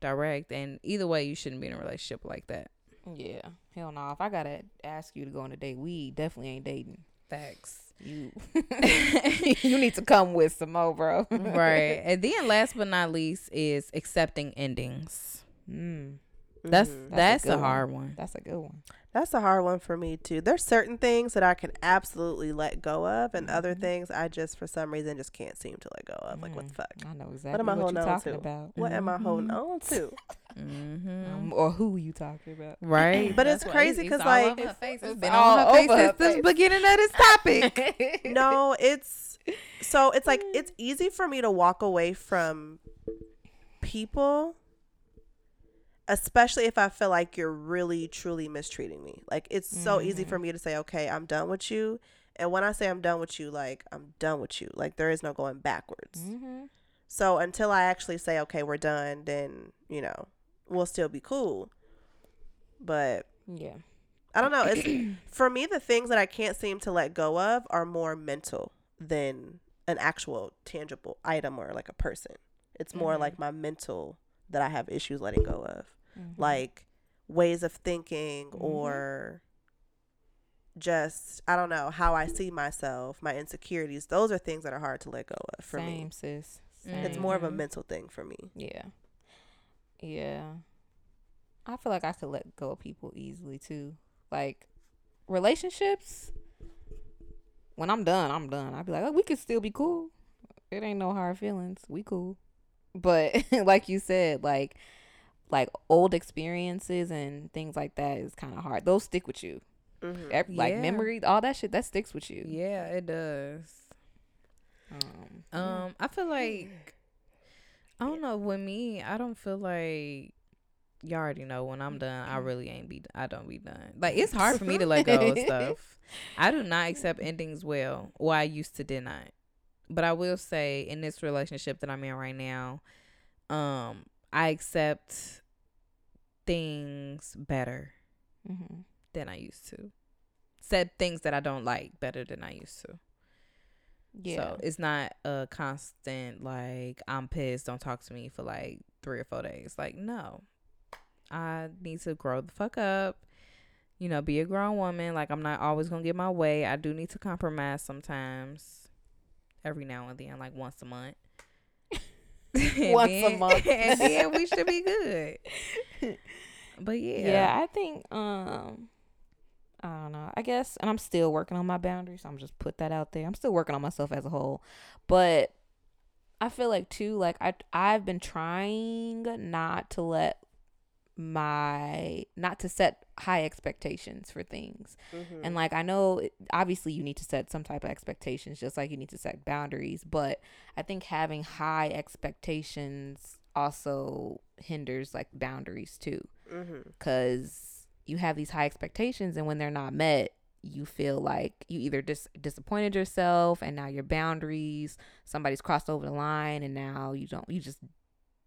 direct and either way you shouldn't be in a relationship like that. Yeah. Hell no. If I gotta ask you to go on a date, we definitely ain't dating. Facts. You you need to come with some more, bro. right. And then last but not least is accepting endings. Mm, That's Mhm. That's a that's, a one. hard one. that's a good one. That's a hard one for me too. There's certain things that I can absolutely let go of, and other Mhm. things I just for some reason just can't seem to let go of. Like what the Mm. fuck? I know exactly what am what, I holding you're on talking to? about. What am I holding Mhm. on to? Mm-hmm. Um, or who you talking about? Right. But it's That's why crazy because like, over her face. it's it's been all on her face over her since the beginning of this topic. no, it's so it's like it's easy for me to walk away from people especially if I feel like you're really truly mistreating me. Like it's so easy Mm-hmm. for me to say, "Okay, I'm done with you." And when I say I'm done with you, like I'm done with you. Like there is no going backwards. Mm-hmm. So until I actually say, okay, we're done, then, you know, we'll still be cool. But Yeah. I don't know. It's for me the things that I can't seem to let go of are more mental than an actual tangible item or like a person. It's more Mhm. like my mental that I have issues letting go of. Mhm. Like ways of thinking Mhm. or just I don't know how I see myself, my insecurities. Those are things that are hard to let go of for Same, me. sis. It's more of a Mhm. mental thing for me. Yeah. Yeah. I feel like I could let go of people easily too. Like relationships. When I'm done, I'm done. I'd be like, oh, we could still be cool. It ain't no hard feelings. We cool. But like you said, like like old experiences and things like that is kind of hard. Those stick with you. Mm-hmm. Ev- Like Yeah. memories, all that shit that sticks with you. Yeah, it does. Um, Um, I feel like I don't know. With me, I don't feel like y'all already know when I'm done. I really ain't be. I don't be done. Like it's hard for me to let go of stuff. I do not accept endings well. Well, I used to did not. But I will say in this relationship that I'm in right now, um, I accept things better mhm. than I used to. Said things that I don't like better than I used to. Yeah. So it's not a constant like I'm pissed, don't talk to me for like three or four days. Like, no. I need to grow the fuck up. You know, be a grown woman. Like I'm not always gonna get my way. I do need to compromise sometimes. Every now and then, like once a month. Once a then- month. and then we should be good. But yeah. yeah. I think um I don't know. I guess and I'm still working on my boundaries. So I'm just put that out there. I'm still working on myself as a whole. But I feel like too like I I've been trying not to let my not to set high expectations for things. Mm-hmm. And like I know obviously you need to set some type of expectations just like you need to set boundaries, but I think having high expectations also hinders like boundaries too mm-hmm. cuz you have these high expectations and when they're not met, you feel like you either dis- disappointed yourself and now your boundaries somebody's crossed over the line and now you don't you just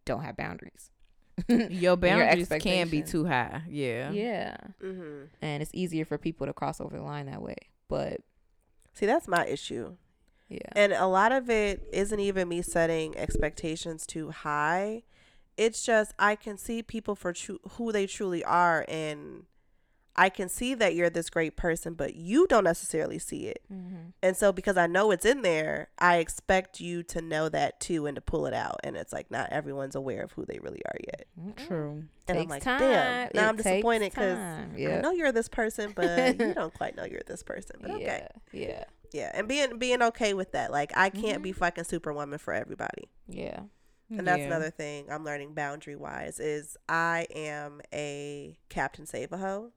don't have boundaries. Your boundaries can be too high. Yeah. yeah. Mm-hmm. And it's easier for people to cross over the line that way. But See, that's my issue. yeah. And a lot of it isn't even me setting expectations too high. It's just I can see people for tru- who they truly are and I can see that you're this great person, but you don't necessarily see it. mm-hmm. And so because I know it's in there, I expect you to know that too and to pull it out. And it's like not everyone's aware of who they really are yet. True. And I'm like, time. damn. Now It I'm disappointed because time. I know you're this person, but you don't quite know you're this person. But okay. yeah. Yeah. Yeah. And being being okay with that. Like I can't Mhm. be fucking superwoman for everybody. Yeah. And that's Yeah. another thing I'm learning boundary wise is I am a Captain Save a Hoe.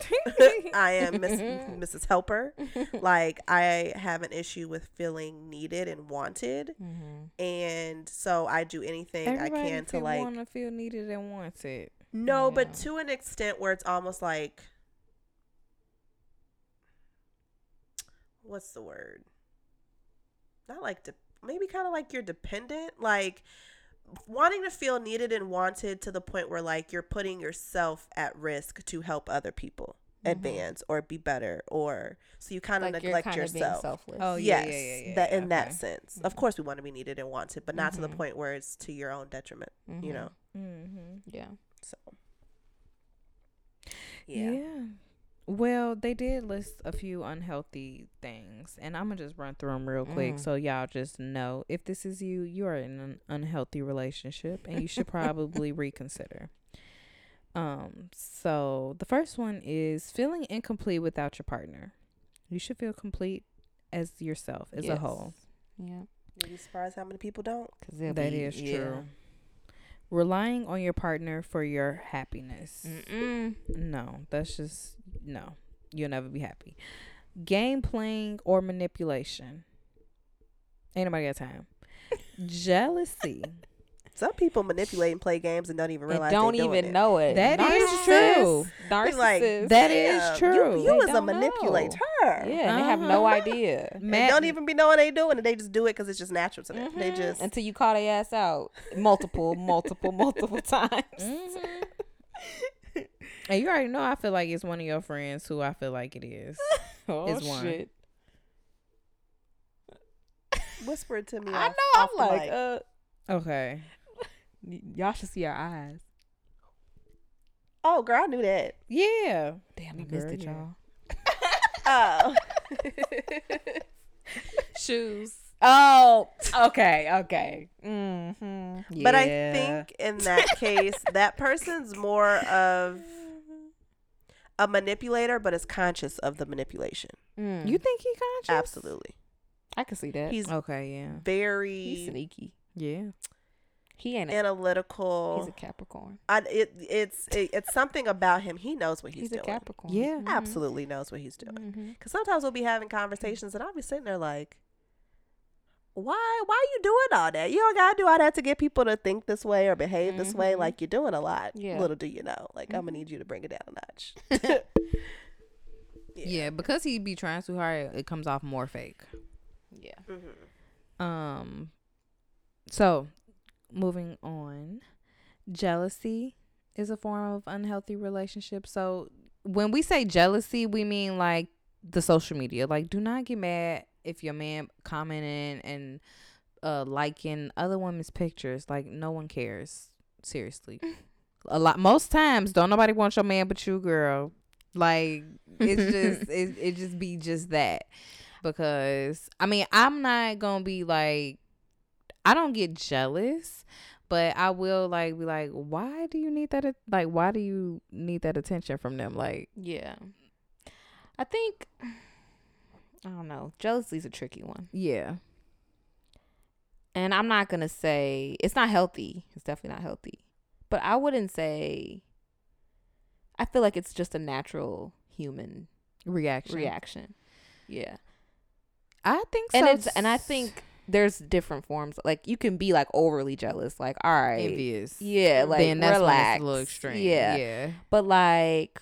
I am Miss, Mrs. Helper. Like I have an issue with feeling needed and wanted, Mm-hmm. and so I do anything Everybody I can to like wanna feel needed and wanted. no, but to an extent where it's almost like what's the word? Not like de- maybe kind of like you're dependent, like wanting to feel needed and wanted to the point where like you're putting yourself at risk to help other people Mhm. advance or be better or so you kind of Like you're neglect kind being yourself. selfless. Oh, yeah, yes, yeah, yeah, yeah, that yeah, in that okay. sense. Of course, we want to be needed and wanted, but not to the Mhm. point where it's to your own detriment. You Mhm. know, Mm-hmm. Yeah. so Yeah. yeah. Well, they did list a few unhealthy things, and I'm gonna just run through them real quick Mm. so y'all just know if this is you, you are in an unhealthy relationship, and you should probably reconsider. Um. So the first one is feeling incomplete without your partner. You should feel complete as yourself as a whole. Yes. Yeah. You'd be surprised how many people don't. Cause That that is is true. Relying on your partner for your happiness. Mm-mm. No, that's just no. You'll never be happy. Game playing or manipulation. Ain't nobody got time. Jealousy. Some people manipulate and play games and don't even realize. and realize don't they doing even it. know it. That is Narcissists- true. They Narcissists. like That is true. You, you They a don't know. manipulator. yeah, and they have no Uh-huh. idea. And Matt- don't even be knowing they doing it. They just do it because it's just natural to them. They Mhm. just until you call their ass out multiple, multiple, multiple times. Mhm. and you already know. I feel like it's one of your friends who I feel like it is. oh It's one. shit! whisper it to me. I off- know. off I'm the like, uh, Okay. Y- y'all should see our eyes. oh, girl, I knew that. Yeah. Damn, I Girl, missed it, yeah. y'all. Oh, Shoes. Oh, okay, okay. Mm-hmm. but I think in that case, that person's more of a manipulator, but is conscious of the manipulation. Mm. You think he conscious? Absolutely, I can see that. he's Okay. Yeah. very He's sneaky. Yeah. He ain't. A, analytical. he's a Capricorn. I, it, it's it, it's something about him. He knows what he's, doing. He's, a. Capricorn. Yeah. Mhm. Absolutely knows what he's doing. Because sometimes we'll be having conversations, and I'll be sitting there like, "Why? Why you doing all that? You don't gotta do all that to get people to think this way or behave this way. Mhm. Like you're doing a lot. Yeah. Little do you know. Like I'm gonna Mhm. need you to bring it down a notch. yeah. Because he be trying too hard, it comes off more fake. Yeah. Mhm. Um. So, moving on, jealousy is a form of unhealthy relationship. So, when we say jealousy, we mean like the social media. Like, do not get mad if your man commenting and uh liking other women's pictures. Like, no one cares. Seriously. A lot most times don't nobody want your man but you, girl. Like it's just it, it just be just that because I mean I'm not gonna be like I don't get jealous, but I will like be like, why do you need that? at- Like, why do you need that attention from them? Like, Yeah. I think I don't know. Jealousy's a tricky one. yeah, And I'm not going to say it's not healthy. It's definitely not healthy. But I wouldn't say I feel like it's just a natural human reaction. reaction. Yeah. I think so. And it's and I think there's different forms. Like you can be like overly jealous, like, all right. envious. Yeah, like then that's relax. a little extreme. Yeah. yeah. But like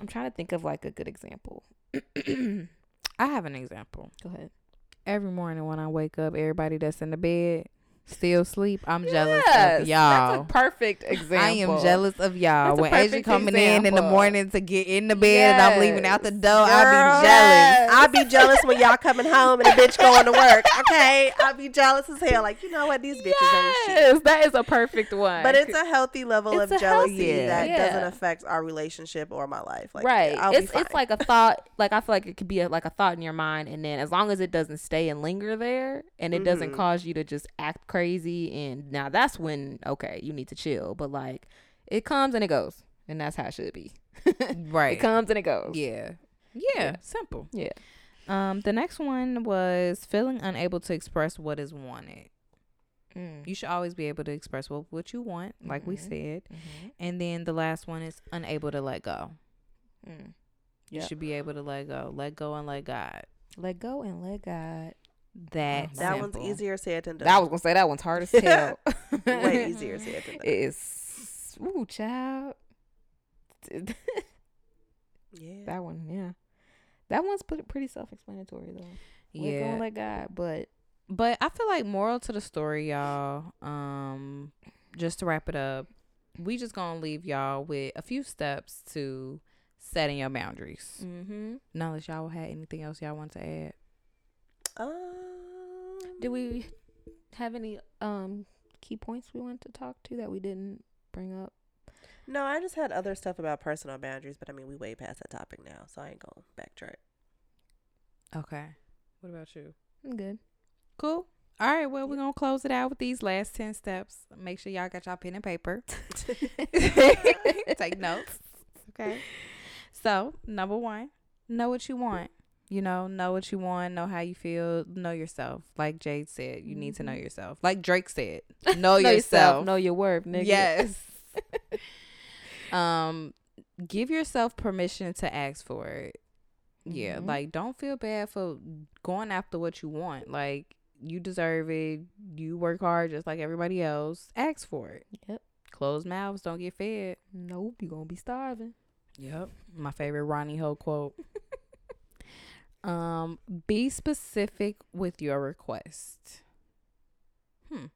I'm trying to think of like a good example. I have an example. Go ahead. Every morning when I wake up, everybody that's in the bed still sleep. I'm jealous Yes, of y'all. That's a perfect example. I am jealous of y'all. When Asia coming in in the morning to get in the bed and I'm leaving out the Yes. door, I'll be jealous. I'll be jealous when y'all coming home and the bitch going to work. Okay, I'll be jealous as hell. Like you know what, these bitches ain't shit. That is a perfect one. But it's a healthy level It's of jealousy healthy- that Yeah. doesn't affect our relationship or my life. Like, right. I'll be it's it's like a thought. Like I feel like it could be a, like a thought in your mind, and then as long as it doesn't stay and linger there, and it doesn't Mhm. cause you to just act crazy, and now that's when okay, you need to chill. But like it comes and it goes, and that's how it should be. Right. It comes and it goes. Yeah. yeah. Yeah. Simple. Yeah. Um, the next one was feeling unable to express what is wanted. Mm. You should always be able to express what, what you want, like we Mhm. said. Mhm. And then the last one is unable to let go. Mm. You should be able to let go. Let go and let God. Let go and let God. That Oh, that one's easier said than done. I was gonna say that one's hard as hell. way easier said than done. It is. Ooh, child. Yeah. that one, yeah. That one's pretty pretty self-explanatory though. Let go Yeah. and let God, but But I feel like moral to the story, y'all. Um, just to wrap it up, we just gonna leave y'all with a few steps to setting your boundaries. mm-hmm. Now that y'all had anything else y'all want to add? Um, Did we have any um key points we wanted to talk to that we didn't bring up? No, I just had other stuff about personal boundaries, but I mean, we way past that topic now, so I ain't gonna backtrack. Okay. What about you? I'm good. Cool. All right. Well, we're gonna close it out with these last ten steps. Make sure y'all got y'all pen and paper. Take notes. Okay. So, number one, know what you want. You know, know what you want, know how you feel, know yourself. Like Jade said, you need to know Mhm. yourself. Like Drake said, know, yourself. Know your worth, nigga. Yes. um, give yourself permission to ask for it. Yeah, Mhm. like don't feel bad for going after what you want. Like You deserve it. You work hard just like everybody else. Ask for it. Yep. Closed mouths don't get fed. Nope, you're gonna be starving. Yep. My favorite Ronnie Ho quote. um, be specific with your request. Hmm.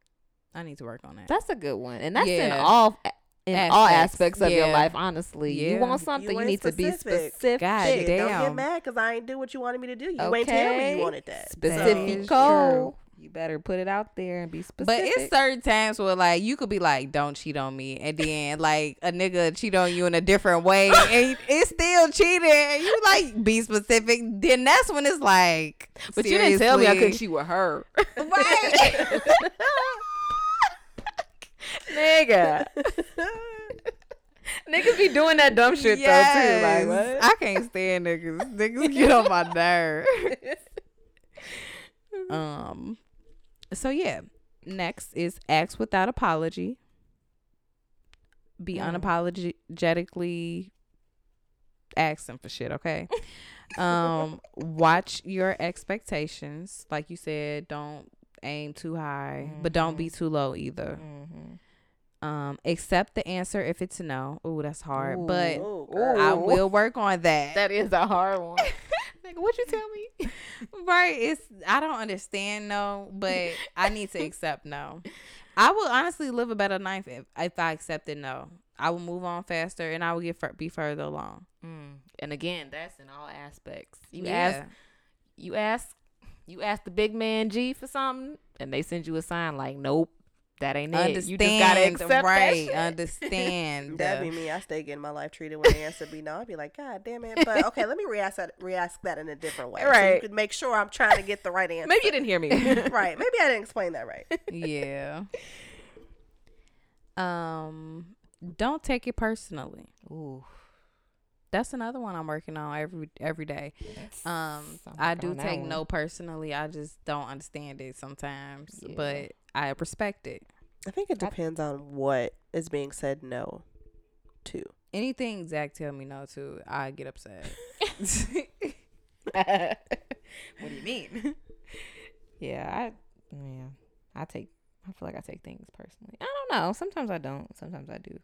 I need to work on that. That's a good one, and that's in all in all Aspects, aspects of your life. Honestly, you want something, you, ain't need to be specific. specific. God Shit, don't get mad because I ain't do what you wanted me to do. You ain't tell me you wanted that. Specific. So- Specifico. You better put it out there and be specific. But it's certain times where like you could be like, "Don't cheat on me," and then like a nigga cheat on you in a different way, and it's still cheating. And you like be specific. Then that's when it's like, but you didn't tell me I couldn't cheat with her, right? nigga. Niggas be doing that dumb shit though too. Like what? I can't stand niggas. Niggas get on my nerve. um. So yeah, next is act without apology. Be Mm. unapologetically asking for shit. Okay. um. Watch your expectations. Like you said, don't aim too high, but don't be too low either. Mm-hmm. Um. Accept the answer if it's no. Ooh, that's hard, but. Ooh, Ooh. I will work on that. That is a hard one. Nigga, what you tell me? right. It's I don't understand no, but I need to accept no. I will honestly live a better life if, if I accepted no. I will move on faster and I will get be further along. Mm. And again, that's in all aspects. You Yeah. ask, you ask, you ask the big man G for something, and they send you a sign like, "Nope, that ain't it." You just gotta accept that right? shit. Understand. That'd be me. I stay getting my life treated when the answer be no. I'd be like, God damn it. But okay, let me re-ask that, re-ask that in a different way. So you Right. could make sure I'm trying to get the right answer. Maybe you didn't hear me. right. Maybe I didn't explain that right. yeah. Um, don't take it personally. Ooh, That's another one I'm working on every every day. Um, I'm I do take no personally. I just don't understand it sometimes, Yeah. but I respect it. I think it depends on what is being said no to. Anything Zach tell me no to, I get upset. what do you mean? yeah, I yeah, I take. I feel like I take things personally. I don't know. Sometimes I don't. Sometimes I do.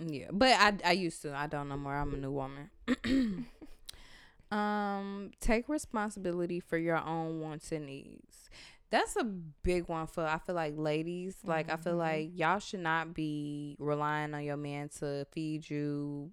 yeah, but I I used to. I don't no more. I'm a new woman. um, take responsibility for your own wants and needs. That's a big one for I feel like ladies. Like I feel Mhm. like y'all should not be relying on your man to feed you,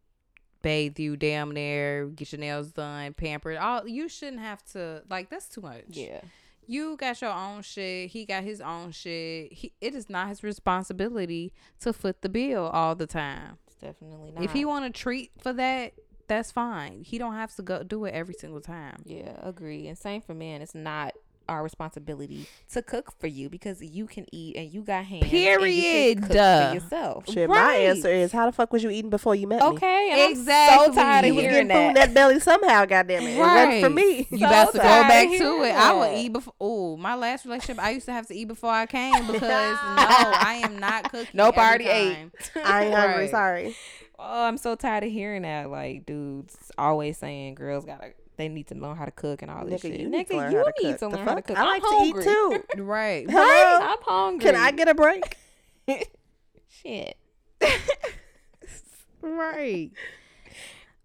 bathe you, damn near, get your nails done, pampered. All you shouldn't have to like. That's too much. Yeah. you got your own shit. He got his own shit. He, it is not his responsibility to foot the bill all the time. It's definitely not. If he want to treat for that, that's fine. He don't have to go do it every single time. Yeah, agree. And same for men. It's not our responsibility to cook for you because you can eat and you got hands. and you can Period. cook for yourself. Shit, my answer is how the fuck was you eating before you met me? Okay. Exactly. I'm so tired of was hearing getting food in that. that belly somehow, goddamn it. It wasn't for me. You So about to go back to hearing it. I would eat before. Oh, my last relationship, I used to have to eat before I came because no, I am not cooking. Nope, I every already ate. I ain't hungry, Right. sorry. Oh, I'm so tired of hearing that. Like, dudes always saying girls gotta they need to learn how to cook and all this Nigga, shit. you Nigga, need to learn you how to need cook. to learn how to cook. I I'm like hungry. to eat too. Right. Hello? I'm hungry. Can I get a break? shit? right.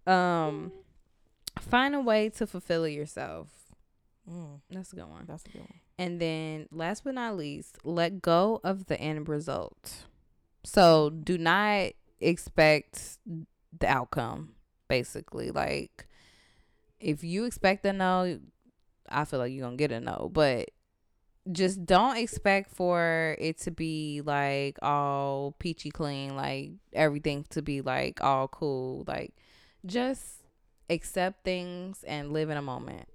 Um, find a way to fulfill yourself. Mm, That's a good one. that's a good one. And then, last but not least, let go of the end result. So, do not expect the outcome. Basically, like if you expect a no, I feel like you're gonna get a no. But just don't expect for it to be like all peachy clean, like everything to be like all cool. Like just accept things and live in a moment.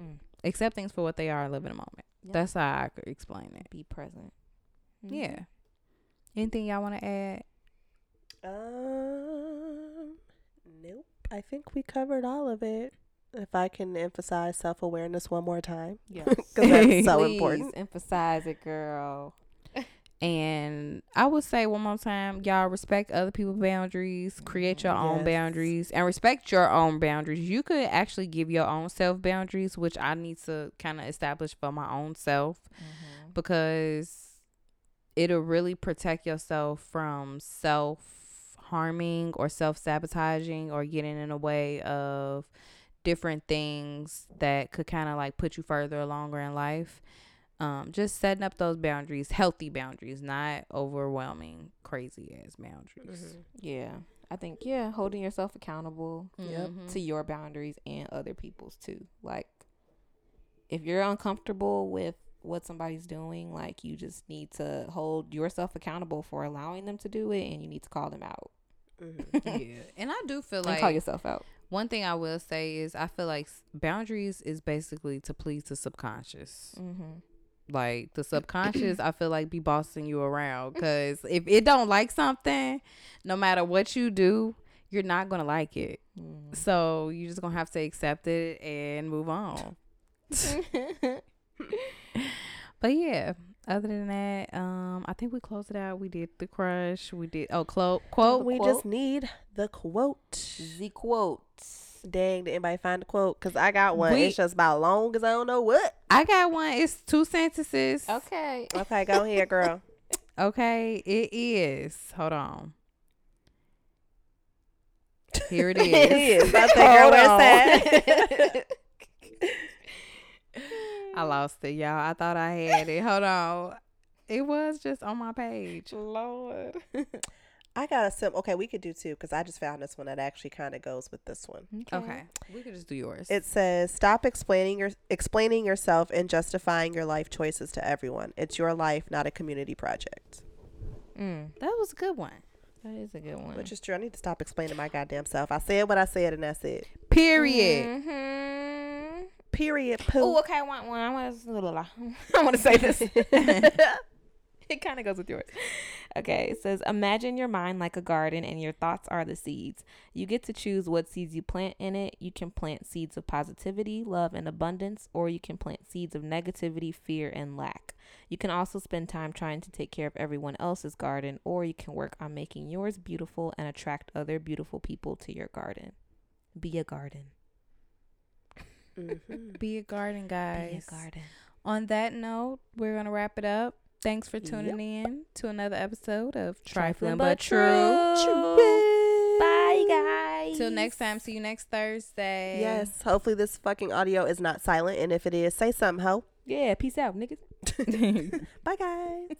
Mm. Accept things for what they are and live in a moment. Yep. That's how I could explain it. Be present. Mhm. Yeah. Anything y'all want to add? Um, nope. I think we covered all of it. If I can emphasize self awareness one more time, Yes. because that's so Please important. emphasize it, girl. And I would say one more time, y'all respect other people's boundaries, create your own boundaries, and respect your own boundaries. You could actually give your own self boundaries, which I need to kind of establish for my own self mm-hmm. because it'll really protect yourself from self harming or self sabotaging or getting in the way of different things that could kind of like put you further along in life. Um, just setting up those boundaries, healthy boundaries, not overwhelming, crazy ass boundaries. Yeah. I think yeah, holding yourself accountable Yep. Mhm. to your boundaries and other people's too. Like if you're uncomfortable with what somebody's doing, like you just need to hold yourself accountable for allowing them to do it and you need to call them out. Mhm. yeah, and I do feel and like call yourself out. One thing I will say is I feel like boundaries is basically to please the subconscious. Mm-hmm. like the subconscious i feel like be bossing you around because if it don't like something no matter what you do you're not gonna like it Mm. so you're just gonna have to accept it and move on but yeah other than that um i think we closed it out we did the crush we did oh quote quote we quote? just need the quote. the quote. Dang, did anybody find the quote? Because I got one. We- it's just about long as I don't know what. i got one it's two sentences Okay. Okay, go ahead, girl. okay it is hold on here it it is is. I girl, Hold where's on. that? I lost it, y'all. I thought I had it. Hold on. It was just on my page. Lord. I got a sim. Okay, we could do two because I just found this one that actually kind of goes with this one. Okay. We could just do yours. It says, "Stop explaining your explaining yourself and justifying your life choices to everyone. It's your life, not a community project." Mm, that was a good one. that is a good one. Which is true. I need to stop explaining my goddamn self. I said what I said, and that's it. Period. Mm-hmm. Period. Oh, okay. I want one. I want to. I want to say this. it kind of goes with yours. Okay, it says Imagine your mind like a garden and your thoughts are the seeds. You get to choose what seeds you plant in it. You can plant seeds of positivity, love, and abundance, or you can plant seeds of negativity, fear, and lack. You can also spend time trying to take care of everyone else's garden, or you can work on making yours beautiful and attract other beautiful people to your garden. Be a garden. Mhm. Be a garden, guys. Be a garden. On that note, we're going to wrap it up. Thanks for tuning in to another episode of Trifling But True. Bye, guys. Till next time. See you next Thursday. Yes. Hopefully, this fucking audio is not silent, and if it is, say something, ho. Yeah, peace out, niggas. Bye, guys.